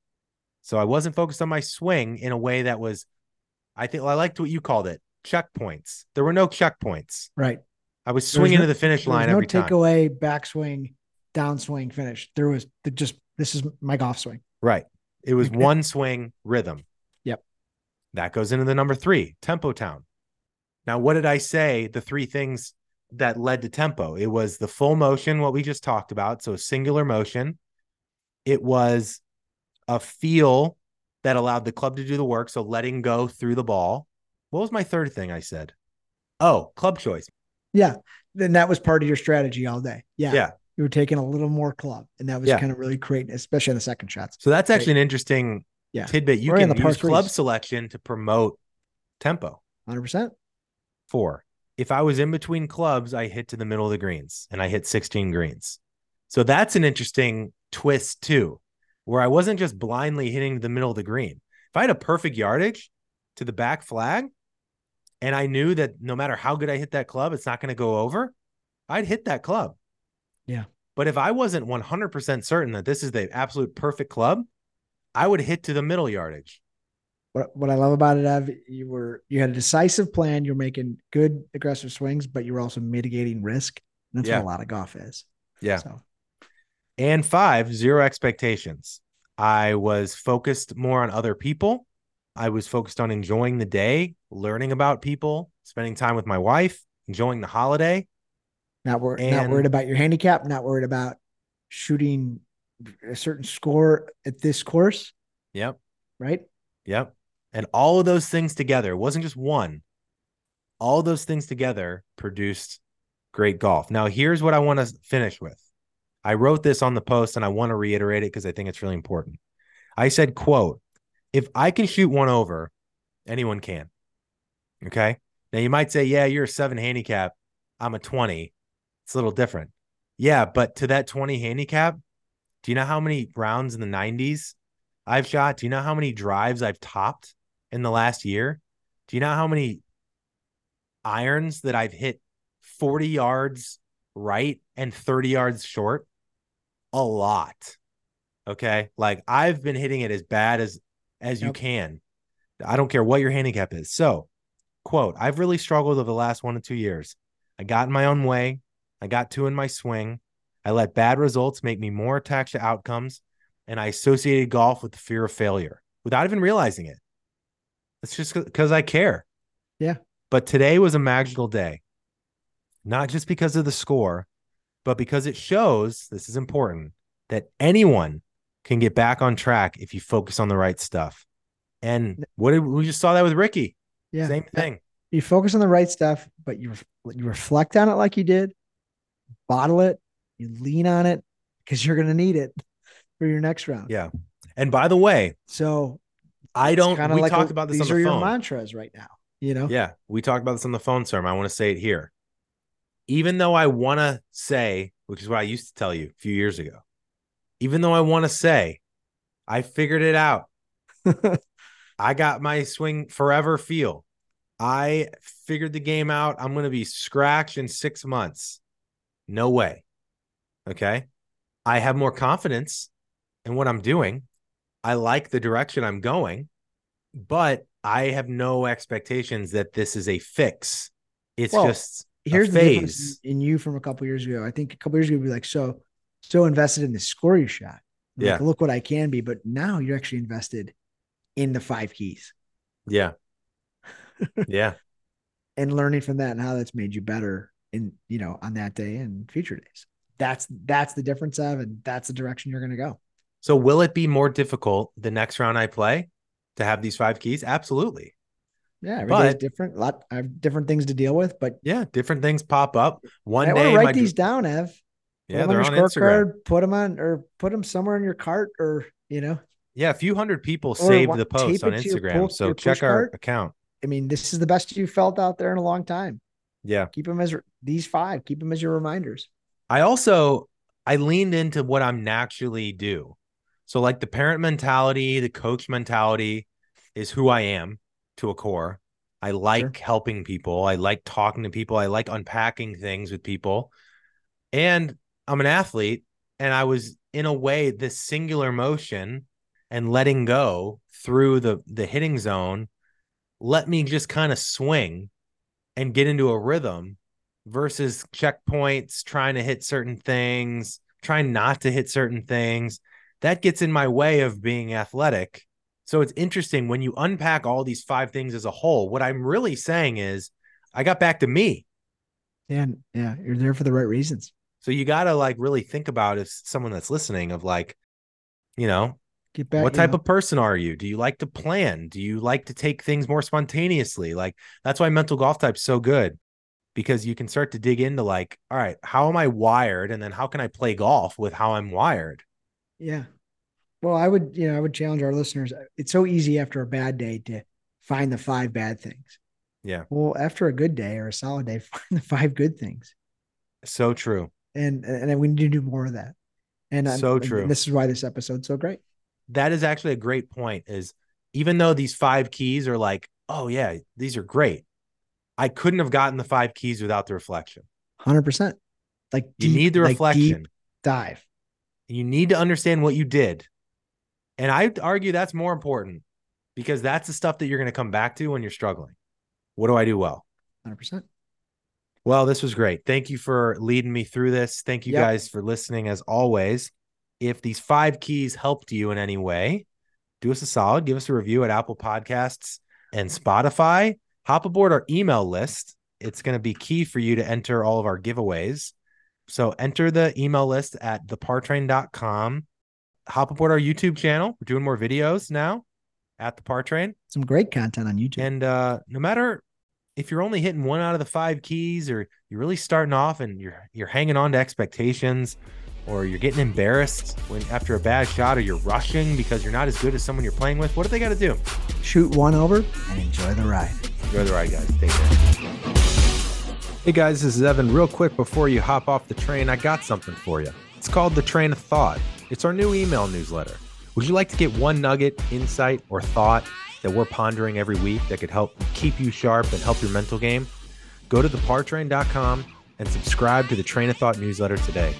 So I wasn't focused on my swing in a way that was, I think, well, I liked what you called it checkpoints. There were no checkpoints. Right. I was swinging no- to the finish line no every time. takeaway, backswing, downswing, finish. There was just this is my golf swing. Right. It was one swing rhythm. Yep. That goes into the number three, tempo town. Now, what did I say? The three things that led to tempo. It was the full motion, what we just talked about. So singular motion. It was a feel that allowed the club to do the work. So letting go through the ball. What was my third thing I said? Oh, club choice. Yeah. Then that was part of your strategy all day. Yeah. Yeah. You were taking a little more club. And that was Yeah. kind of really creating, especially on the second shots. So that's actually an interesting Yeah. tidbit. You in can use club threes. selection to promote tempo. 100%. Four. If I was in between clubs, I hit to the middle of the greens and I hit 16 greens. So that's an interesting twist too, where I wasn't just blindly hitting the middle of the green. If I had a perfect yardage to the back flag and I knew that no matter how good I hit that club, it's not going to go over, I'd hit that club. Yeah. But if I wasn't 100% certain that this is the absolute perfect club, I would hit to the middle yardage. What what I love about it, Ev, you were you had a decisive plan. You're making good aggressive swings, but you were also mitigating risk. And that's Yeah. what a lot of golf is. Yeah. So And five, zero expectations. I was focused more on other people. I was focused on enjoying the day, learning about people, spending time with my wife, enjoying the holiday. not wor- not worried about your handicap, not worried about shooting a certain score at this course, Yep. right? Yep. And all of those things together, it wasn't just one. All those things together produced great golf. Now, here's what I want to finish with. I wrote this on the post and I want to reiterate it because I think it's really important. I said, quote, if I can shoot one over, anyone can. Okay. Now you might say, yeah, you're a seven handicap. I'm a 20. It's a little different. Yeah. But to that 20 handicap, do you know how many rounds in the 90s I've shot? Do you know how many drives I've topped in the last year? Do you know how many irons that I've hit 40 yards right and 30 yards short? A lot. Okay. Like I've been hitting it as bad as as you can. I don't care what your handicap is. So, quote, I've really struggled over the last one to two years. I got in my own way. I got two in my swing. I let bad results make me more attached to outcomes, and I associated golf with the fear of failure without even realizing it. It's just because I care. Yeah. But today was a magical day, not just because of the score, but because it shows this is important that anyone can get back on track if you focus on the right stuff. And what did we just saw that with Ricky? Yeah. Same thing. You focus on the right stuff, but you you reflect on it like you did, bottle it, you lean on it because you're going to need it for your next round. Yeah. And by the way, So I don't. We like talked a- about this These on are the your mantras right now. You know. Yeah, we talked about this on the phone, sir. I want to say it here. Even though I want to say, which is what I used to tell you a few years ago, even though I want to say, I figured it out. [laughs] I got my swing forever feel. I figured the game out. I'm going to be scratched in six months. No way. Okay. I have more confidence in what I'm doing. I like the direction I'm going, but I have no expectations that this is a fix. It's Well, just Here's the difference in you from a couple years ago. I think a couple years ago, you'd be like so so invested in the score you shot. Like, Yeah. look what I can be. But now you're actually invested in the five keys yeah. [laughs] yeah. and learning from that and how that's made you better in you know on that day and future days. That's that's the difference of, and that's the direction you're going to go. So will it be more difficult the next round I play to have these five keys? Absolutely. Yeah, every day's But- different. A lot, I have different things to deal with, but Yeah. Different things pop up. One I day, write these down, Ev. Put yeah, them they're on on Instagram. Put them on, or put them somewhere in your cart, or you know. Yeah, a few hundred people saved the post on it to your Instagram. pull- so check our cart. account. I mean, this is the best you felt out there in a long time. Yeah. Keep them as these five. Keep them as your reminders. I also I leaned into what I'm naturally do. So like the parent mentality, the coach mentality is who I am to a core. I like helping people. I like talking to people. I like unpacking things with people. And I'm an athlete and I was in a way this singular motion and letting go through the the hitting zone let me just kind of swing and get into a rhythm versus checkpoints, trying to hit certain things, trying not to hit certain things. That gets in my way of being athletic. So it's interesting when you unpack all these five things as a whole. What I'm really saying is, I got back to me. And yeah, you're there for the right reasons. So you got to like really think about if someone that's listening of like, you know, Get back. what type know, of person are you? Do you like to plan? Do you like to take things more spontaneously? Like that's why mental golf type's so good because you can start to dig into like, all right, how am I wired? And then how can I play golf with how I'm wired? Yeah. Well, I would, you know, I would challenge our listeners. It's so easy after a bad day to find the five bad things. Yeah. Well, after a good day or a solid day, [laughs] find the five good things. So true. And and we need to do more of that. And I'm- So and true. this is why this episode's so great. That is actually a great point is even though these five keys are like, oh yeah, these are great. I couldn't have gotten the five keys without the reflection. Hundred percent. Like You need the like reflection. deep- dive. You need to understand what you did. And I argue that's more important because that's the stuff that you're going to come back to when you're struggling. What do I do well? 100%. Well, this was great. Thank you for leading me through this. Thank you Yep. guys for listening as always. If these five keys helped you in any way, do us a solid, give us a review at Apple Podcasts and Spotify. Hop aboard our email list. It's going to be key for you to enter all of our giveaways. So enter the email list at thepartrain.com. Hop aboard our YouTube channel. We're doing more videos now at the Par Train. Some great content on YouTube. And uh, no matter if you're only hitting one out of the five keys, or you're really starting off and you're you're hanging on to expectations, or you're getting embarrassed when after a bad shot, or you're rushing because you're not as good as someone you're playing with, what do they got to do? Shoot one over and enjoy the ride. Enjoy the ride, guys. Take care. Hey guys, this is Evan. Real quick before you hop off the train, I got something for you. It's called the Train of Thought. It's our new email newsletter. Would you like to get one nugget, insight, or thought that we're pondering every week that could help keep you sharp and help your mental game? Go to thepartrain.com and subscribe to the Train of Thought newsletter today.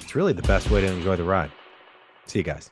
It's really the best way to enjoy the ride. See you guys.